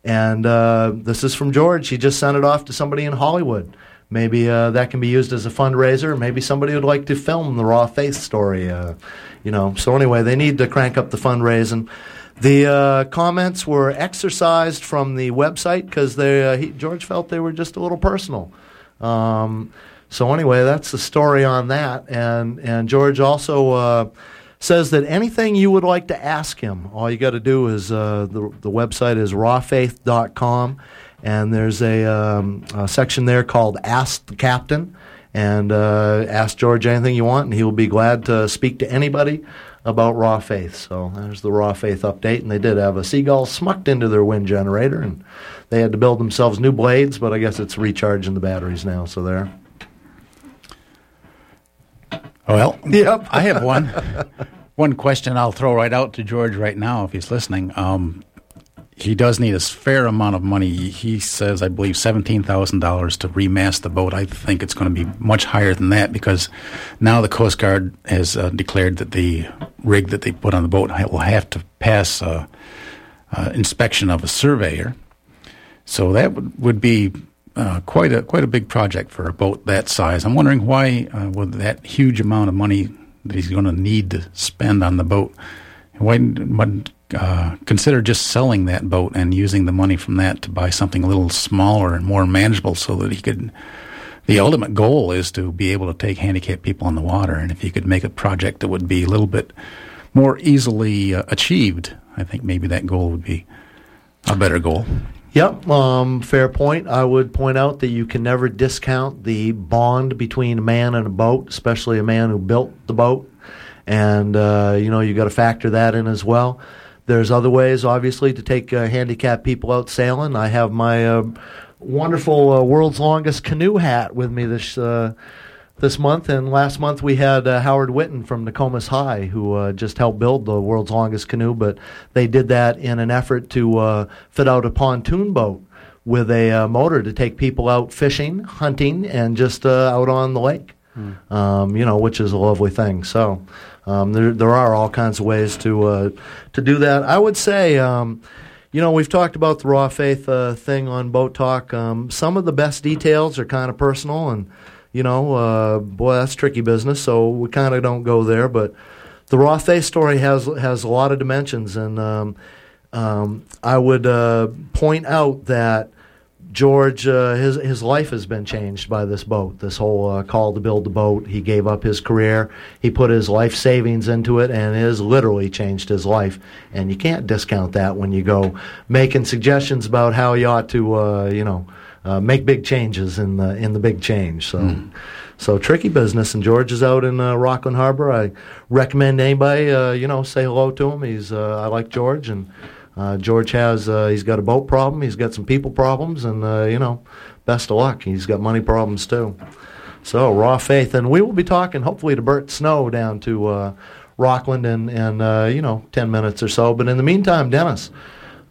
Speaker 2: and uh, this is from George. He just sent it off to somebody in Hollywood. Maybe uh, that can be used as a fundraiser. Maybe somebody would like to film the Raw Faith story. Uh, you know. So anyway, they need to crank up the fundraising. The uh, comments were exercised from the website because uh, George felt they were just a little personal. Um, so anyway, that's the story on that. And and George also uh, says that anything you would like to ask him, all you got to do is uh, the the website is rawfaith.com, and there's a, um, a section there called Ask the Captain. And uh, ask George anything you want, and he will be glad to speak to anybody about Raw Faith. So there's the Raw Faith update, and they did have a seagull smucked into their wind generator, and they had to build themselves new blades, but I guess it's recharging the batteries now. So there.
Speaker 1: Well,
Speaker 2: Yep.
Speaker 1: I have one one question I'll throw right out to George right now if he's listening. Um, he does need a fair amount of money. He says, I believe, seventeen thousand dollars to remast the boat. I think it's going to be much higher than that because now the Coast Guard has uh, declared that the rig that they put on the boat will have to pass uh, uh, inspection of a surveyor. So that would, would be uh, quite a quite a big project for a boat that size. I'm wondering why, uh, with that huge amount of money that he's going to need to spend on the boat, why wouldn't uh, consider just selling that boat and using the money from that to buy something a little smaller and more manageable, so that he could. The ultimate goal is to be able to take handicapped people on the water, and if you could make a project that would be a little bit more easily uh, achieved, I think maybe that goal would be a better goal.
Speaker 2: Yep, um, fair point. I would point out that you can never discount the bond between a man and a boat, especially a man who built the boat. And, uh, you know, you got to factor that in as well. There's other ways, obviously, to take uh, handicapped people out sailing. I have my uh, wonderful uh, world's longest canoe hat with me this uh, this month. And last month we had uh, Howard Witten from Nokomis High, who uh, just helped build the world's longest canoe. But they did that in an effort to uh, fit out a pontoon boat with a uh, motor to take people out fishing, hunting, and just uh, out on the lake. Um, you know, which is a lovely thing. So um, there there are all kinds of ways to uh, to do that. I would say. Um, you know, we've talked about the raw faith uh, thing on Boat Talk. Um, some of the best details are kind of personal, and you know, uh, boy, that's tricky business. So we kind of don't go there. But the raw faith story has has a lot of dimensions, and um, um, I would uh, point out that George, uh, his his life has been changed by this boat. This whole uh, call to build the boat. He gave up his career. He put his life savings into it, and it has literally changed his life. And you can't discount that when you go making suggestions about how you ought to, uh, you know, uh, make big changes in the in the big change. So. So tricky business, and George is out in uh, Rockland Harbor. I recommend anybody, uh, you know, say hello to him. He's uh, I like George, and uh, George has uh, he's got a boat problem, he's got some people problems, and uh, you know, best of luck. He's got money problems too. So raw faith, and we will be talking hopefully to Bert Snow down to uh, Rockland in in uh, you know ten minutes or so. But in the meantime, Dennis,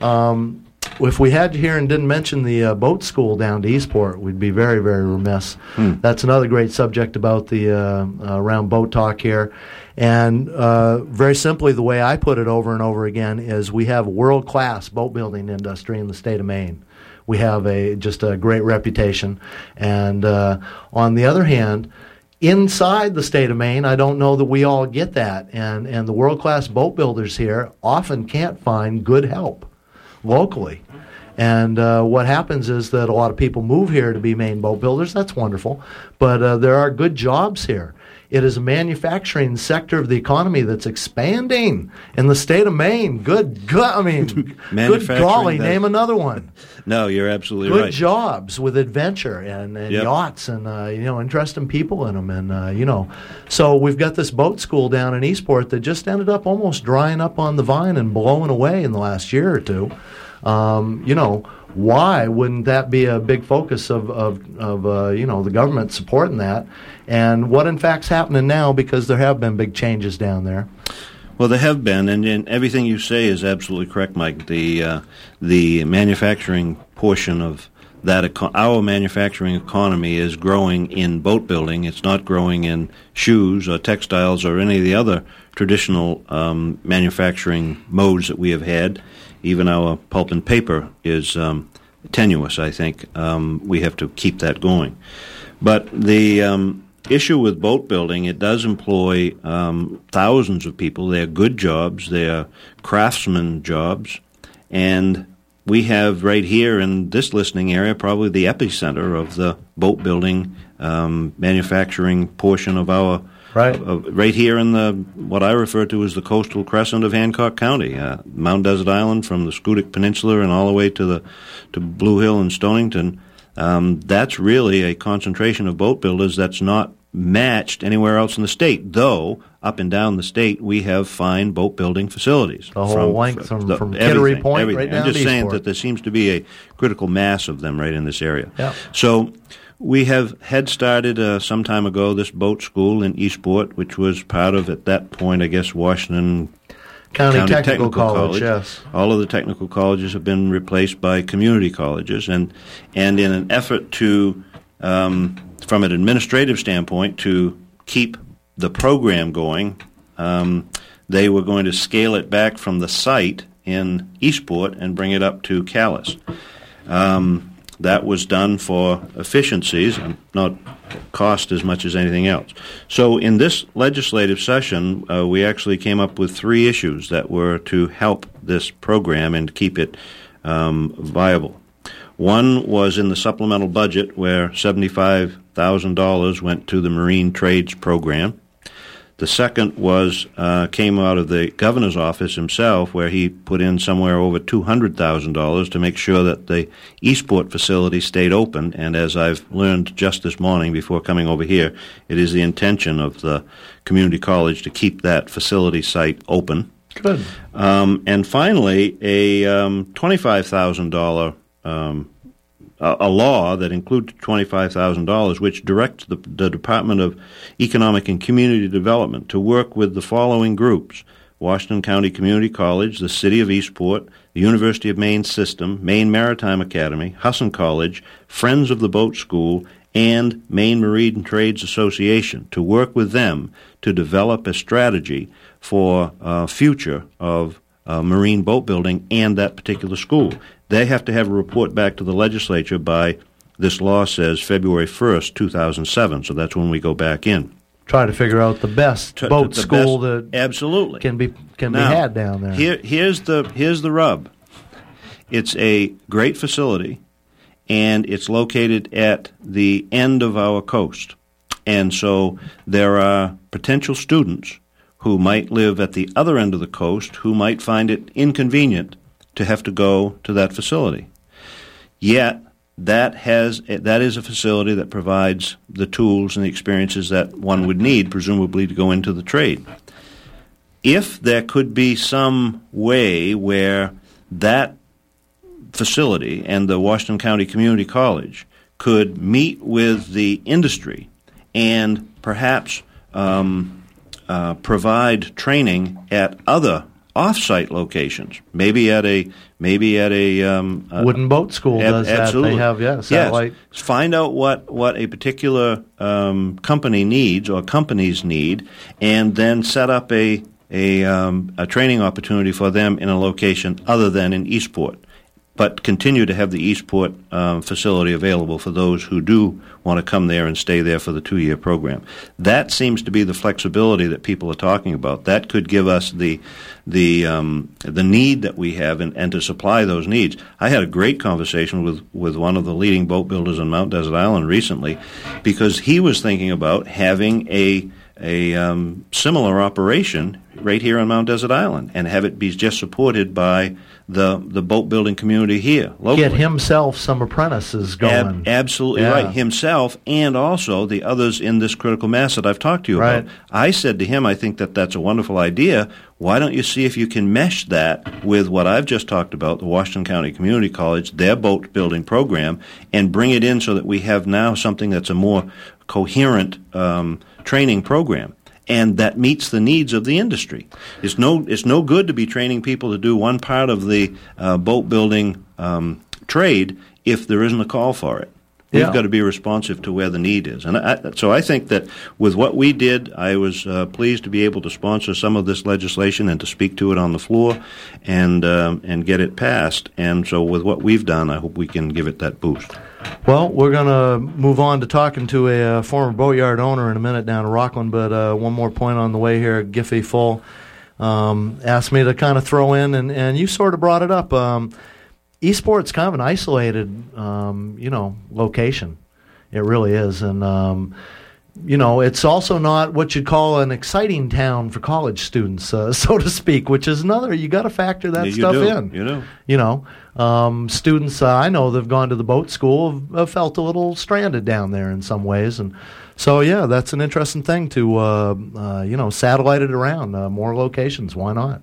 Speaker 2: um, if we had you here and didn't mention the uh, boat school down to Eastport, we'd be very, very remiss. That's another great subject about the uh, uh, around boat talk here. And uh, very simply, the way I put it over and over again is we have world class boat building industry in the state of Maine. We have a just a great reputation. And uh, on the other hand, inside the state of Maine, I don't know that we all get that. And and the world class boat builders here often can't find good help locally. And uh, what happens is that a lot of people move here to be Maine boat builders. That's wonderful. But uh, there are good jobs here. It is a manufacturing sector of the economy that's expanding in the state of Maine. Good, good. I mean, good golly, name another one.
Speaker 3: No, you're absolutely right.
Speaker 2: Good
Speaker 3: right.
Speaker 2: jobs with adventure and, and
Speaker 3: Yep.
Speaker 2: yachts and uh, you know interesting people in them and uh, you know. So we've got this boat school down in Eastport that just ended up almost drying up on the vine and blowing away in the last year or two. Um, you know, why wouldn't that be a big focus of, of, of uh, you know, the government supporting that? And what in fact's happening now because there have been big changes down there.
Speaker 3: Well, there have been, and, and everything you say is absolutely correct, Mike. The uh, the manufacturing portion of that eco- our manufacturing economy is growing in boat building. It's not growing in shoes or textiles or any of the other traditional um, manufacturing modes that we have had. Even our pulp and paper is um, tenuous. I think um, we have to keep that going. But the um, issue with boat building, it does employ um, thousands of people. They're good jobs. They're craftsman jobs, and we have right here in this listening area probably the epicenter of the boat building um, manufacturing portion of our
Speaker 2: Right.
Speaker 3: of- right here in the what I refer to as the coastal crescent of Hancock County, uh, Mount Desert Island from the Schoodic Peninsula and all the way to the to Blue Hill and Stonington. Um, that's really a concentration of boat builders that's not matched anywhere else in the state. Though up and down the state, we have fine boat building facilities.
Speaker 2: The whole length from- from Kittery Point
Speaker 3: everything.
Speaker 2: right down
Speaker 3: I'm just saying
Speaker 2: Eastport.
Speaker 3: that there seems to be a critical mass of them right in this area.
Speaker 2: Yeah.
Speaker 3: So we have had started uh, some time ago this boat school in Eastport, which was part of at that point, I guess, Washington
Speaker 2: County, Technical, College, yes.
Speaker 3: All of the technical colleges have been replaced by community colleges, and and in an effort to, um, from an administrative standpoint, to keep the program going, um, they were going to scale it back from the site in Eastport and bring it up to Calais. Um, that was done for efficiencies and not cost as much as anything else. So, in this legislative session, uh, we actually came up with three issues that were to help this program and keep it um, viable. One was in the supplemental budget, where $75,000 went to the Marine Trades Program. The second was uh, came out of the governor's office himself, where he put in somewhere over two hundred thousand dollars to make sure that the Eastport facility stayed open. And as I've learned just this morning before coming over here, it is the intention of the community college to keep that facility site open.
Speaker 2: Good.
Speaker 3: Um, and finally, a um, twenty-five thousand dollar um, a, a law that includes twenty-five thousand dollars, which directs the, the Department of Economic and Community Development to work with the following groups: Washington County Community College, the City of Eastport, the University of Maine System, Maine Maritime Academy, Husson College, Friends of the Boat School, and Maine Marine Trades Association to work with them to develop a strategy for uh, future of uh, marine boat building and that particular school. They have to have a report back to the legislature by this law says February 1st, 2007. So that's when we go back in.
Speaker 2: Try to figure out the best
Speaker 3: To-
Speaker 2: boat
Speaker 3: the
Speaker 2: school
Speaker 3: best-
Speaker 2: that
Speaker 3: absolutely
Speaker 2: can be can
Speaker 3: Now,
Speaker 2: be had down there.
Speaker 3: Here, here's the here's the rub. It's a great facility, and it's located at the end of our coast, and so there are potential students who might live at the other end of the coast who might find it inconvenient to have to go to that facility. Yet that has that is a facility that provides the tools and the experiences that one would need, presumably, to go into the trade if there could be some way where that facility and the Washington County Community College could meet with the industry and perhaps um, uh, provide training at other off-site locations, maybe at a maybe at a um, uh,
Speaker 2: Wooden Boat School
Speaker 3: ab-
Speaker 2: does
Speaker 3: absolutely.
Speaker 2: that. They have yeah satellite.
Speaker 3: Yes. Find out what, what a particular um, company needs or companies need, and then set up a a, um, a training opportunity for them in a location other than in Eastport. But continue to have the Eastport um, facility available for those who do want to come there and stay there for the two year program. That seems to be the flexibility that people are talking about. That could give us the the um, the need that we have and, and to supply those needs. I had a great conversation with, with one of the leading boat builders on Mount Desert Island recently because he was thinking about having a a um, similar operation right here on Mount Desert Island and have it be just supported by the the boat building community here locally.
Speaker 2: Get himself some apprentices going.
Speaker 3: Ab- absolutely
Speaker 2: Yeah.
Speaker 3: right. Himself and also the others in this critical mass that I've talked to you
Speaker 2: Right.
Speaker 3: about. I said to him, I think that that's a wonderful idea. Why don't you see if you can mesh that with what I've just talked about, the Washington County Community College, their boat building program, and bring it in so that we have now something that's a more coherent um, training program. And that meets the needs of the industry. It's no, it's no good to be training people to do one part of the uh, boat building um, trade if there isn't a call for it. We've
Speaker 2: Yeah.
Speaker 3: got to be responsive to where the need is. And I, so I think that with what we did, I was uh, pleased to be able to sponsor some of this legislation and to speak to it on the floor and, um, and get it passed. And so with what we've done, I hope we can give it that boost.
Speaker 2: Well, we're going to move on to talking to a uh, former boatyard owner in a minute down in Rockland, but uh, one more point on the way here. Giffy Full um, asked me to kind of throw in, and, and you sort of brought it up. Um, Eastport's kind of an isolated, um, you know, location. It really is, and um, you know, it's also not what you'd call an exciting town for college students, uh, so to speak. Which is another you got to factor that
Speaker 3: You
Speaker 2: stuff
Speaker 3: do.
Speaker 2: in.
Speaker 3: You know,
Speaker 2: You know, um, students uh, I know that've gone to the boat school have, have felt a little stranded down there in some ways, and so yeah, that's an interesting thing to uh, uh, you know satellite it around uh, more locations. Why not?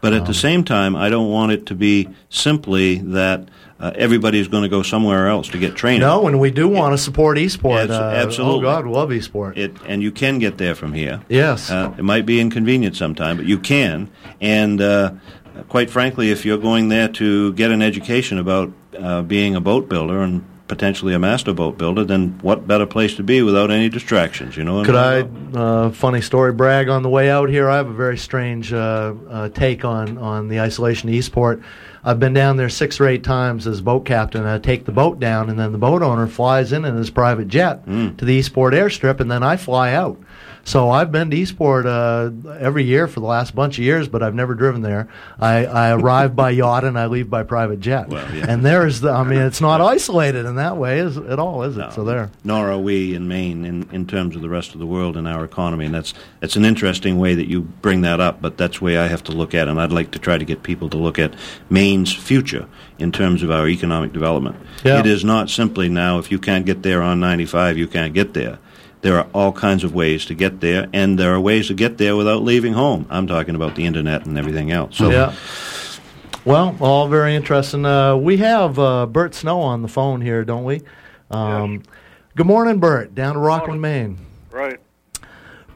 Speaker 3: But at the same time, I don't want it to be simply that uh, everybody's going to go somewhere else to get training.
Speaker 2: No, and we do want to support Eastport.
Speaker 3: Abs-
Speaker 2: uh,
Speaker 3: absolutely.
Speaker 2: Oh God, we love Eastport.
Speaker 3: It, and you can get there from here.
Speaker 2: yes.
Speaker 3: Uh, it might be inconvenient sometime, but you can. And uh, quite frankly, if you're going there to get an education about uh, being a boat builder and potentially a master boat builder, then what better place to be without any distractions? You know.
Speaker 2: Could I, uh, funny story, brag on the way out here? I have a very strange uh, uh, take on, on the isolation of Eastport. I've been down there six or eight times as boat captain. I take the boat down, and then the boat owner flies in in his private jet to the Eastport airstrip, and then I fly out. So I've been to Eastport uh, every year for the last bunch of years, but I've never driven there. I, I arrive by yacht and I leave by private jet.
Speaker 3: Well, yeah.
Speaker 2: And there's the, I mean, it's not isolated in that way is, at all, is it?
Speaker 3: No.
Speaker 2: So there.
Speaker 3: Nor are we in Maine in, in terms of the rest of the world and our economy, and that's it's an interesting way that you bring that up. But that's the way I have to look at, it, and I'd like to try to get people to look at Maine's future in terms of our economic development.
Speaker 2: Yeah.
Speaker 3: It is not simply now if you can't get there on 95, you can't get there. There are all kinds of ways to get there, and there are ways to get there without leaving home. I'm talking about the internet and everything else. So
Speaker 2: Yeah. Well, all very interesting. Uh, we have uh, Bert Snow on the phone here, don't we? Um, Good morning, Bert, down to Rockland, Maine.
Speaker 4: Right.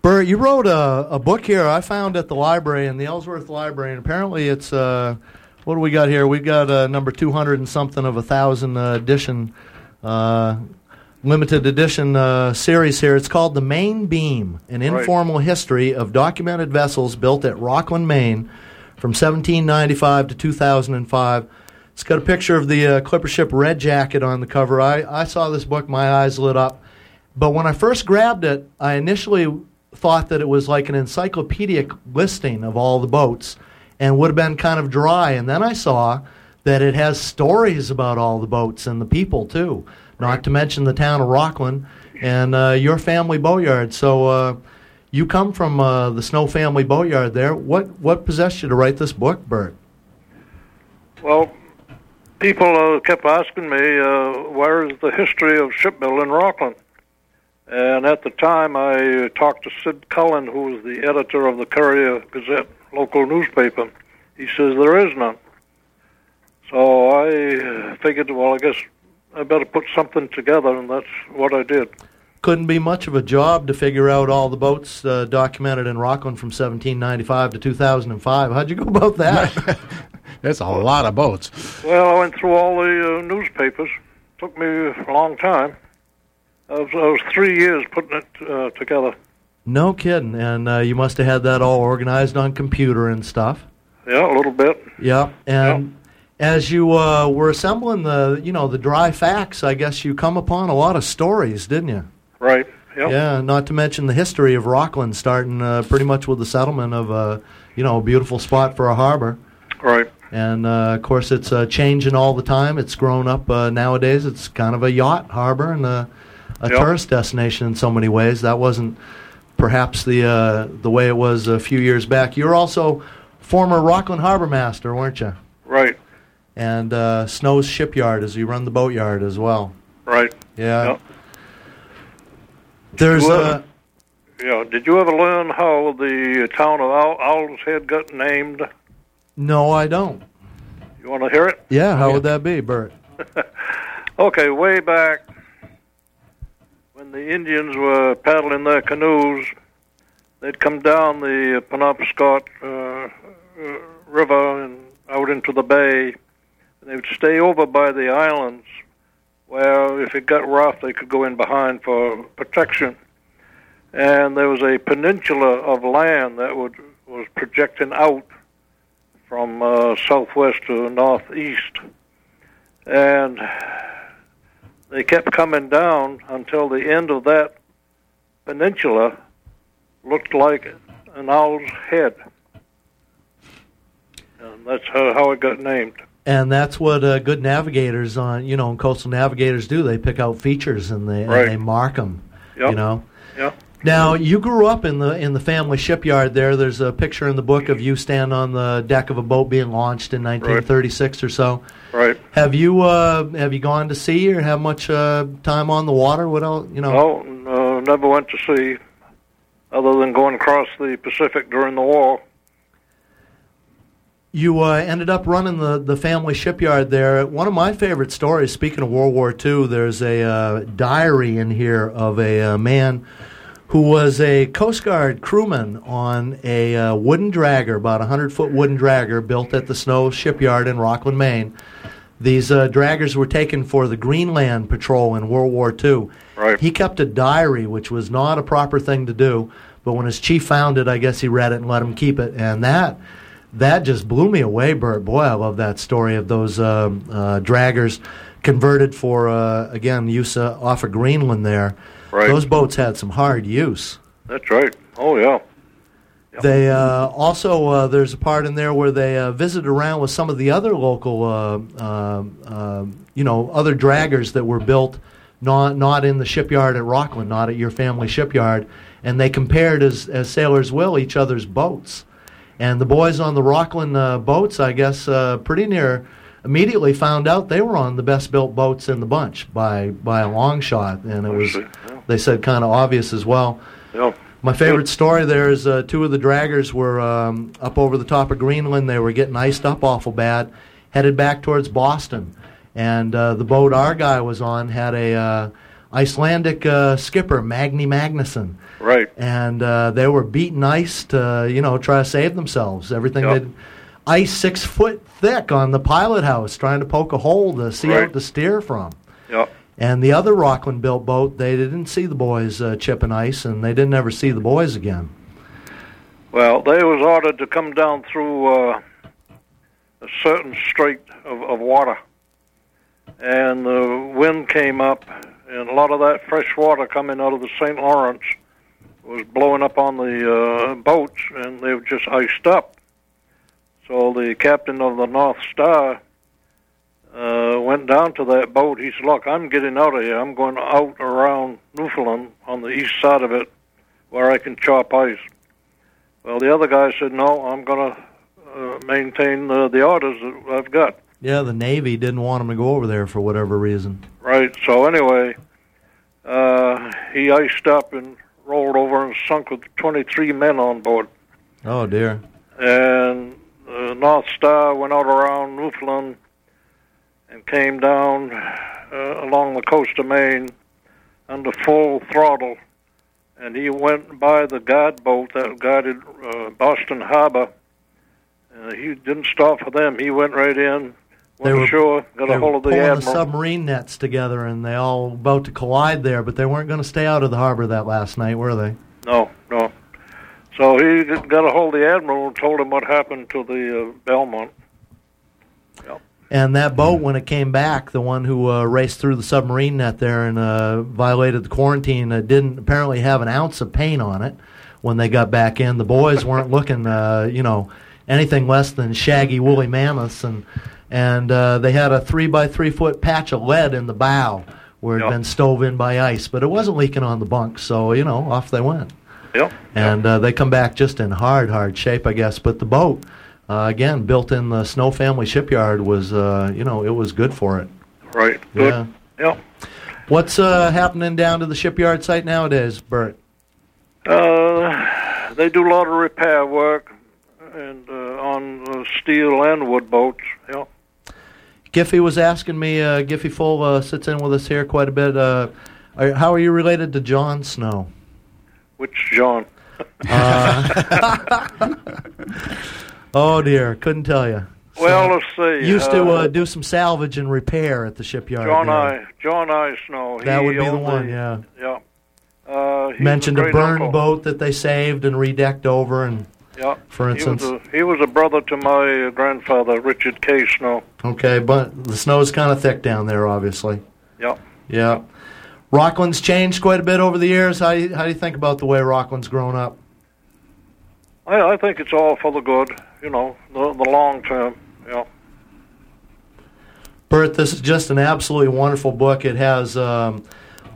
Speaker 2: Bert, you wrote a, a book here I found at the library, in the Ellsworth Library, and apparently it's, uh, what do we got here? We've got uh, number 200 and something of a thousand uh, edition, uh, limited edition uh, series here. It's called The Main Beam An
Speaker 4: Right.
Speaker 2: Informal History of Documented Vessels Built at Rockland, Maine from 1795 to 2005. It's got a picture of the uh, clipper ship Red Jacket on the cover. I, I saw this book, my eyes lit up. But when I first grabbed it, I initially thought that it was like an encyclopedic listing of all the boats and would have been kind of dry. And then I saw that it has stories about all the boats and the people, too, not to mention the town of Rockland and uh, your family boatyard. So uh, you come from uh, the Snow family boatyard there. What, what possessed you to write this book, Bert?
Speaker 6: Well, people uh, kept asking me, uh, where is the history of shipbuilding in Rockland? And at the time, I talked to Sid Cullen, who was the editor of the Courier Gazette local newspaper. He says there is none. So I figured, well, I guess I better put something together, and that's what I did.
Speaker 2: couldn't be much of a job to figure out all the boats uh, documented in Rockland from 1795 to 2005. How'd you go about that?
Speaker 1: That's a lot of boats.
Speaker 6: Well, I went through all the uh, newspapers. Took me a long time. I was, I was three years putting it uh, together.
Speaker 2: no kidding. And uh, you must have had that all organized on computer and stuff.
Speaker 6: Yeah, a little bit.
Speaker 2: Yeah, and as you uh, were assembling the, you know, the dry facts, I guess you come upon a lot of stories, didn't you?
Speaker 6: Right. Yep.
Speaker 2: Yeah, not to mention the history of Rockland, starting uh, pretty much with the settlement of, uh, you know, a beautiful spot for a harbor.
Speaker 6: Right.
Speaker 2: And uh, of course, it's uh, changing all the time. It's grown up uh, nowadays. It's kind of a yacht harbor and a, a
Speaker 6: Yep.
Speaker 2: tourist destination in so many ways. That wasn't perhaps the uh, the way it was a few years back. You're also former Rockland harbor master, weren't you?
Speaker 6: Right.
Speaker 2: And uh, Snow's shipyard, as you run the boatyard as well.
Speaker 6: Right.
Speaker 2: Yeah.
Speaker 6: Yep.
Speaker 2: There's uh,
Speaker 6: Yeah. Did you ever learn how the town of Owl- Owl's Head got named?
Speaker 2: no, I don't.
Speaker 6: You want to hear it?
Speaker 2: Yeah, how
Speaker 1: yeah.
Speaker 2: would that be, Bert?
Speaker 6: Okay, way back when the Indians were paddling their canoes, they'd come down the Penobscot uh, uh, River and out into the bay, and they would stay over by the islands where if it got rough, they could go in behind for protection. And there was a peninsula of land that would was projecting out from uh, southwest to northeast, and they kept coming down until the end of that peninsula looked like an owl's head. And that's how, how it got named.
Speaker 2: And that's what uh, good navigators on, you know, coastal navigators do. They pick out features and they
Speaker 6: Right.
Speaker 2: and they mark them.
Speaker 6: Yep.
Speaker 2: You know.
Speaker 6: Yep.
Speaker 2: Now you grew up in the in the family shipyard. There, there's a picture in the book of you standing on the deck of a boat being launched in 1936 or so.
Speaker 6: Right.
Speaker 2: Have you uh, have you gone to sea or have much uh, time on the water? What else? You know.
Speaker 6: No, no, never went to sea other than going across the Pacific during the war.
Speaker 2: You uh, ended up running the, the family shipyard there. One of my favorite stories, speaking of World War II, there's a uh, diary in here of a uh, man who was a Coast Guard crewman on a uh, wooden dragger, about a 100 foot wooden dragger built at the Snow Shipyard in Rockland, Maine. These uh, draggers were taken for the Greenland Patrol in World War II.
Speaker 6: Right.
Speaker 2: He kept a diary, which was not a proper thing to do, but when his chief found it, I guess he read it and let him keep it. And that that just blew me away, Bert. Boy, I love that story of those um, uh, draggers converted for uh, again use uh, off of Greenland. There,
Speaker 6: Right.
Speaker 2: those boats had some hard use.
Speaker 6: That's right. Oh, yeah.
Speaker 2: They uh, also uh, there's a part in there where they uh, visited around with some of the other local, uh, um um, you know, other draggers that were built not not in the shipyard at Rockland, not at your family shipyard, and they compared as as sailors will each other's boats. And the boys on the Rockland uh, boats, I guess, uh, pretty near immediately found out they were on the best built boats in the bunch by by a long shot, and it was they said kind of obvious as well.
Speaker 6: Yeah.
Speaker 2: My favorite story there is uh, two of the draggers were um, up over the top of Greenland. They were getting iced up awful bad, headed back towards Boston. And uh, the boat our guy was on had a uh, Icelandic uh, skipper, Magni Magnusson.
Speaker 6: Right.
Speaker 2: And uh, they were beating ice to, you know, try to save themselves. Everything
Speaker 6: Yep.
Speaker 2: they'd ice six foot thick on the pilot house, trying to poke a hole to see
Speaker 6: Right.
Speaker 2: out to steer from.
Speaker 6: Yeah.
Speaker 2: And the other Rockland built boat, they didn't see the boys uh, chipping ice, and they didn't ever see the boys again.
Speaker 6: Well, they was ordered to come down through uh, a certain strait of, of water, and the wind came up, and a lot of that fresh water coming out of the St. Lawrence was blowing up on the uh, boats, and they were just iced up. So the captain of the North Star uh, went down to that boat. He said, "Look, I'm getting out of here. I'm going out around Newfoundland on the east side of it, where I can chop ice." Well, the other guy said, "No, I'm going to uh, maintain uh, the orders that I've got."
Speaker 2: Yeah, the Navy didn't want them to go over there for whatever reason.
Speaker 6: Right. So anyway, uh, he iced up and rolled over and sunk with 23 men on board.
Speaker 2: Oh dear.
Speaker 6: And the North Star went out around Newfoundland and came down uh, along the coast of Maine under full throttle, and he went by the guard boat that guarded uh, Boston Harbor. Uh, he didn't stop for them. He went right in,
Speaker 2: They were-
Speaker 6: ashore, got a hold of the
Speaker 2: pulling
Speaker 6: admiral.
Speaker 2: the submarine nets together, and they all about to collide there, but they weren't going to stay out of the harbor that last night, were they?
Speaker 6: No, no. So he got a hold of the admiral and told him what happened to the uh, Belmont.
Speaker 2: And that boat, when it came back, the one who uh, raced through the submarine net there and uh, violated the quarantine, uh, didn't apparently have an ounce of paint on it when they got back in. The boys weren't looking, uh, you know, anything less than shaggy woolly mammoths, and and uh, they had a three by three foot patch of lead in the bow where it had
Speaker 6: Yep.
Speaker 2: been stove in by ice, but it wasn't leaking on the bunk, so you know, off they went
Speaker 6: Yep.
Speaker 2: and uh, they come back just in hard, hard shape, I guess. But the boat, uh, again, built in the Snow Family Shipyard, was uh, you know it was good for it.
Speaker 6: Right. Good.
Speaker 2: Yeah.
Speaker 6: Yep.
Speaker 2: What's uh, happening down to the shipyard site nowadays, Bert?
Speaker 6: Uh, they do a lot of repair work and uh, on uh, steel and wood boats. Yeah.
Speaker 2: Giffy was asking me. Uh, Giffy Full uh, sits in with us here quite a bit. Uh, are, how are you related to John Snow?
Speaker 6: Which John?
Speaker 2: Oh dear, couldn't tell you.
Speaker 6: Well, let's see.
Speaker 2: Used to
Speaker 6: uh,
Speaker 2: uh, do some salvage and repair at the shipyard.
Speaker 6: John. I. John I. Snow.
Speaker 2: That
Speaker 6: He
Speaker 2: would be the one, yeah.
Speaker 6: Yeah. Uh, he
Speaker 2: Mentioned a
Speaker 6: great
Speaker 2: burned
Speaker 6: uncle.
Speaker 2: boat that they saved and redecked over, and
Speaker 6: Yeah.
Speaker 2: for instance.
Speaker 6: He was, a, he was a brother to my grandfather, Richard K. Snow.
Speaker 2: Okay, but the snow is kind of thick down there, obviously.
Speaker 6: Yeah.
Speaker 2: Yeah. Rockland's changed quite a bit over the years. How do you, how do you think about the way Rockland's grown up?
Speaker 6: I, I think it's all for the good, you know, the, the long term. Yeah.
Speaker 2: Bert, this is just an absolutely wonderful book. It has, um,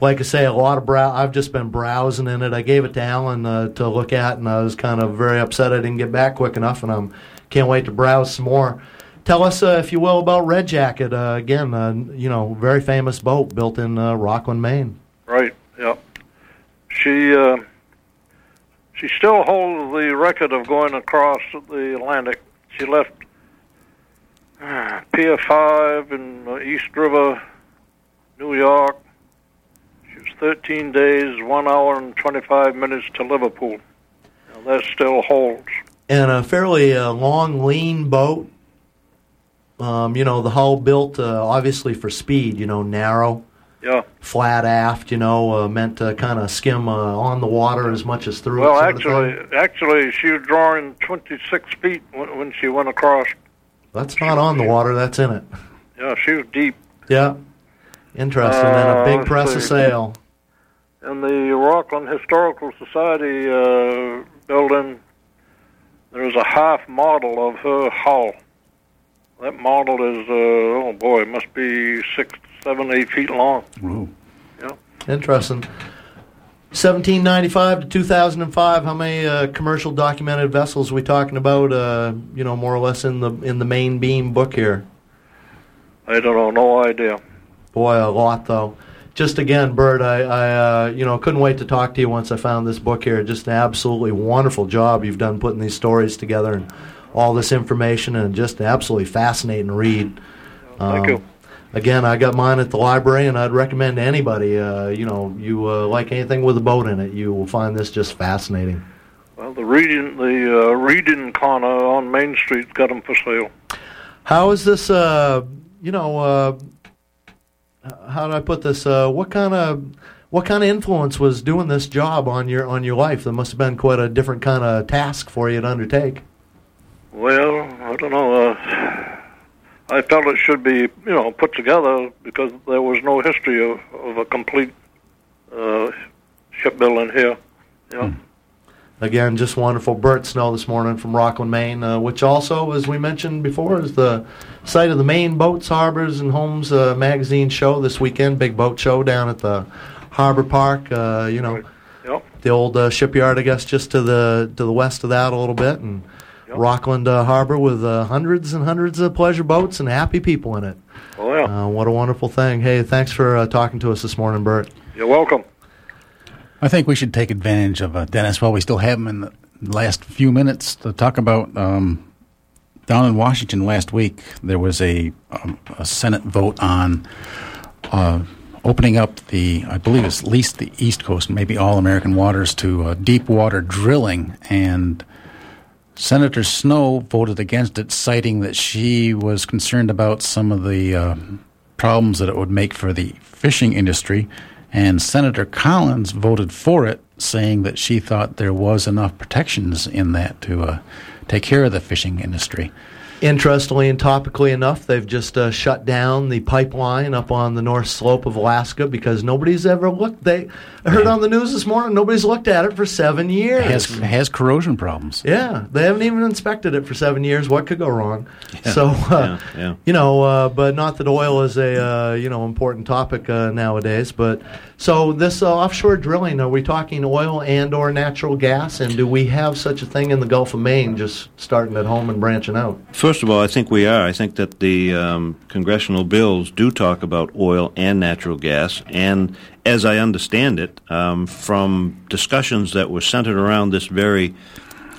Speaker 2: like I say, a lot of brow. I've just been browsing in it. I gave it to Alan uh, to look at, and I was kind of very upset I didn't get back quick enough, and I'm can't wait to browse some more. Tell us, uh, if you will, about Red Jacket. Uh, again, uh, you know, very famous boat built in uh, Rockland, Maine.
Speaker 6: Right. Yeah. She uh, she still holds the record of going across the Atlantic. She left Pier Five in East River, New York. She was 13 days, one hour and 25 minutes to Liverpool. Now, that still holds.
Speaker 2: and a fairly uh, long, lean boat. Um, you know, the hull built uh, obviously for speed. You know, narrow,
Speaker 6: Yeah.
Speaker 2: flat aft. You know, uh, meant to kind of skim uh, on the water as much as through. it,
Speaker 6: Well, actually, actually, she was drawing 26 feet when, when she went across.
Speaker 2: that's not on the water. That's in it.
Speaker 6: Yeah, she was deep.
Speaker 2: Yeah, interesting. and a
Speaker 6: Uh,
Speaker 2: big press of
Speaker 6: see.
Speaker 2: sail.
Speaker 6: In the Rockland Historical Society uh, building, there's a half model of her hull. That model is, uh, oh boy, it must be six, seven, eight feet long.
Speaker 1: Ooh.
Speaker 2: Interesting. 1795 to 2005. How many uh, commercial documented vessels are we talking about? Uh, you know, more or less in the in the main beam book here.
Speaker 6: I don't know, no idea.
Speaker 2: Boy, a lot though. Just again, Bert, I, I uh, you know couldn't wait to talk to you once I found this book here. Just an absolutely wonderful job you've done putting these stories together and all this information, and just an absolutely fascinating read.
Speaker 6: Thank
Speaker 2: Um,
Speaker 6: you.
Speaker 2: Again, I got mine at the library, and I'd recommend to anybody. Uh, you know, you uh, like anything with a boat in it, you will find this just fascinating.
Speaker 6: Well, the reading, the uh, reading corner on Main Street got them for sale.
Speaker 2: How is this? Uh, you know, uh, how do I put this? Uh, what kind of what kind of influence was doing this job on your on your life? That must have been quite a different kind of task for you to undertake.
Speaker 6: Well, I don't know. Uh, I felt it should be, you know, put together because there was no history of, of a complete uh, shipbuilding here. Yeah.
Speaker 2: Again, just wonderful. Bert Snow this morning from Rockland, Maine, uh, which also, as we mentioned before, is the site of the Maine Boats, Harbors, and Homes uh, magazine show this weekend. Big boat show down at the Harbor Park. Uh, you know,
Speaker 6: Yep.
Speaker 2: the old uh, shipyard, I guess, just to the to the west of that a little bit, and
Speaker 6: Yep.
Speaker 2: Rockland uh, Harbor with uh, hundreds and hundreds of pleasure boats and happy people in it.
Speaker 6: Oh, yeah.
Speaker 2: Uh, what a wonderful thing! Hey, thanks for uh, talking to us this morning, Bert.
Speaker 6: You're welcome.
Speaker 1: I think we should take advantage of uh, Dennis while we still have him in the last few minutes to talk about um, down in Washington last week. There was a, um, a Senate vote on uh, opening up the, I believe it's at least the East Coast, maybe all American waters, to uh, deep water drilling. And Senator Snowe voted against it, citing that she was concerned about some of the uh, problems that it would make for the fishing industry. And Senator Collins voted for it, saying that she thought there was enough protections in that to uh, take care of the fishing industry.
Speaker 2: Interestingly and topically enough, they've just uh, shut down the pipeline up on the north slope of Alaska because nobody's ever looked. They I heard on the news this morning nobody's looked at it for seven years.
Speaker 1: Has, has corrosion problems.
Speaker 2: Yeah, they haven't even inspected it for seven years. What could go wrong?
Speaker 3: Yeah.
Speaker 2: So, uh,
Speaker 3: Yeah, yeah.
Speaker 2: you know, uh, but not that oil is a uh, you know important topic uh, nowadays. But so this uh, offshore drilling, are we talking oil and or natural gas? And do we have such a thing in the Gulf of Maine, just starting at home and branching out?
Speaker 3: First of all, I think we are. I think that the um, congressional bills do talk about oil and natural gas. And as I understand it, um, from discussions that were centered around this very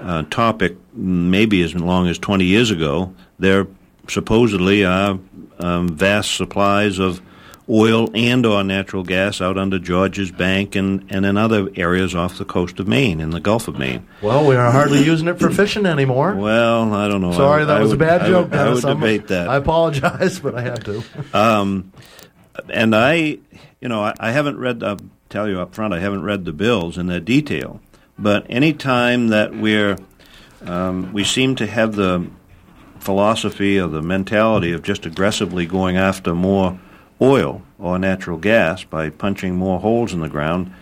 Speaker 3: uh, topic, maybe as long as 20 years ago, there supposedly are um, vast supplies of oil and or natural gas out under Georges Bank and, and in other areas off the coast of Maine, in the Gulf of Maine.
Speaker 2: Well, we are hardly using it for fishing anymore.
Speaker 3: Well, I don't know.
Speaker 2: Sorry,
Speaker 3: I,
Speaker 2: that
Speaker 3: I
Speaker 2: was
Speaker 3: would,
Speaker 2: a bad
Speaker 3: I
Speaker 2: joke,
Speaker 3: would, I would debate that.
Speaker 2: I apologize, but I had to.
Speaker 3: Um, and I, you know, I, I haven't read. I'll tell you up front, I haven't read the bills in their detail. But any time that we're, um, we seem to have the philosophy or the mentality of just aggressively going after more oil or natural gas by punching more holes in the ground,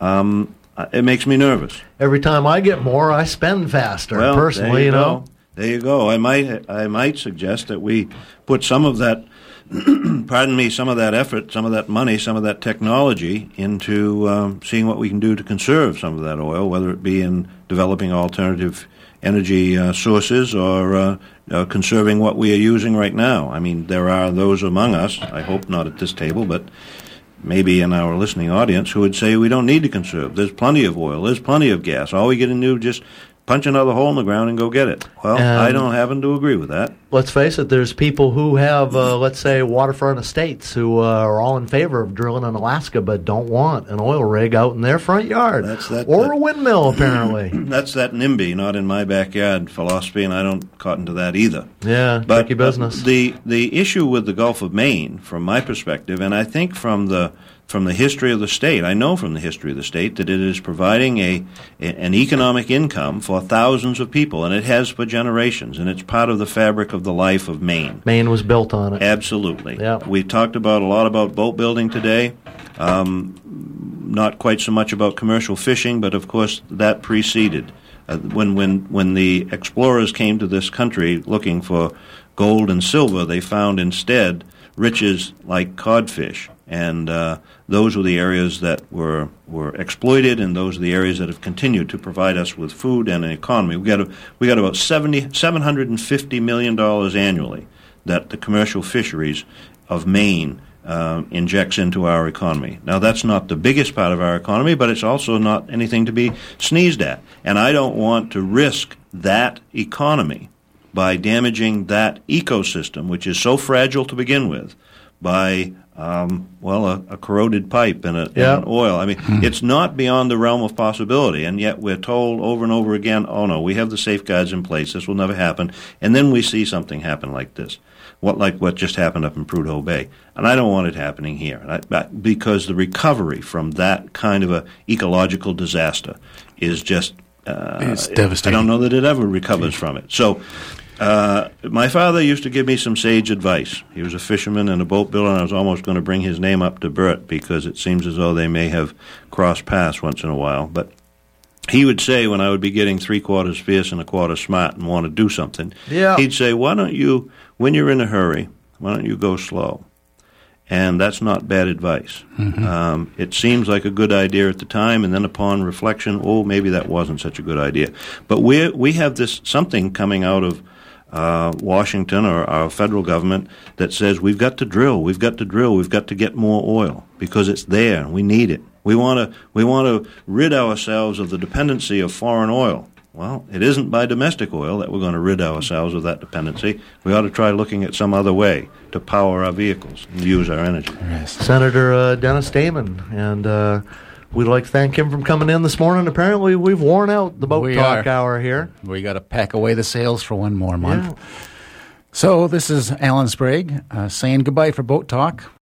Speaker 3: um, it makes me nervous.
Speaker 2: Every time I get more, I spend faster.
Speaker 3: Well,
Speaker 2: personally,
Speaker 3: you,
Speaker 2: you know.
Speaker 3: go. There you go. I might I might suggest that we put some of that pardon me, some of that effort, some of that money, some of that technology into um, seeing what we can do to conserve some of that oil, whether it be in developing alternative energy uh, sources or uh, uh, conserving what we are using right now. I mean, there are those among us, I hope not at this table, but maybe in our listening audience, who would say we don't need to conserve. There's plenty of oil, there's plenty of gas. All we get do is just punch another hole in the ground and go get it. Well, I don't happen to agree with that.
Speaker 2: Let's face it, there's people who have, uh, let's say, waterfront estates who uh, are all in favor of drilling in Alaska but don't want an oil rig out in their front yard.
Speaker 3: That's that-
Speaker 2: or
Speaker 3: that-
Speaker 2: a windmill, apparently.
Speaker 3: That's that NIMBY, not in my backyard philosophy, and I don't cotton to that either.
Speaker 2: yeah,
Speaker 3: But
Speaker 2: tricky business.
Speaker 3: uh, the the issue with the Gulf of Maine, from my perspective, and I think from the from the history of the state, I know from the history of the state that it is providing a, an economic income for thousands of people, and it has for generations, and it's part of the fabric of the life of Maine.
Speaker 2: Maine was built on it.
Speaker 3: Absolutely.
Speaker 2: Yeah.
Speaker 3: We talked about a lot about boat building today. Um, not quite so much about commercial fishing, but of course that preceded. Uh, when when when the explorers came to this country looking for gold and silver, they found instead riches like codfish, and uh, those were the areas that were were exploited, and those are the areas that have continued to provide us with food and an economy. We got a, we got about 70, 750 million dollars annually that the commercial fisheries of Maine um, injects into our economy. Now, that's not the biggest part of our economy, but it's also not anything to be sneezed at. And I don't want to risk that economy by damaging that ecosystem, which is so fragile to begin with, by um, well, a, a corroded pipe and, a, and
Speaker 2: Yeah.
Speaker 3: an oil. I mean, it's not beyond the realm of possibility, and yet we're told over and over again, "Oh no, we have the safeguards in place. This will never happen." And then we see something happen like this, what like what just happened up in Prudhoe Bay, and I don't want it happening here, I, I- because the recovery from that kind of a ecological disaster is just. Uh,
Speaker 1: It's
Speaker 3: I don't know that it ever recovers from it. So, uh, my father used to give me some sage advice. He was a fisherman and a boat builder, and I was almost going to bring his name up to Bert because it seems as though they may have crossed paths once in a while. But he would say when I would be getting three quarters fierce and a quarter smart and want to do something,
Speaker 2: Yeah.
Speaker 3: he'd say, "Why don't you, when you're in a hurry, why don't you go slow?" And that's not bad advice. Um, it seems like a good idea at the time, and then upon reflection, oh, maybe that wasn't such a good idea. But we we have this something coming out of uh, Washington or our federal government that says we've got to drill, we've got to drill, we've got to get more oil because it's there and we need it. We want to we want to rid ourselves of the dependency of foreign oil. Well, it isn't by domestic oil that we're going to rid ourselves of that dependency. We ought to try looking at some other way to power our vehicles and use our energy.
Speaker 2: Senator uh, Dennis Damon, and uh, we'd like to thank him for coming in this morning. Apparently, we've worn out the boat
Speaker 1: We
Speaker 2: talk
Speaker 1: are.
Speaker 2: hour here.
Speaker 1: We got to pack away the sails for one more month.
Speaker 2: Yeah.
Speaker 1: So this is Alan Sprague uh, saying goodbye for Boat Talk.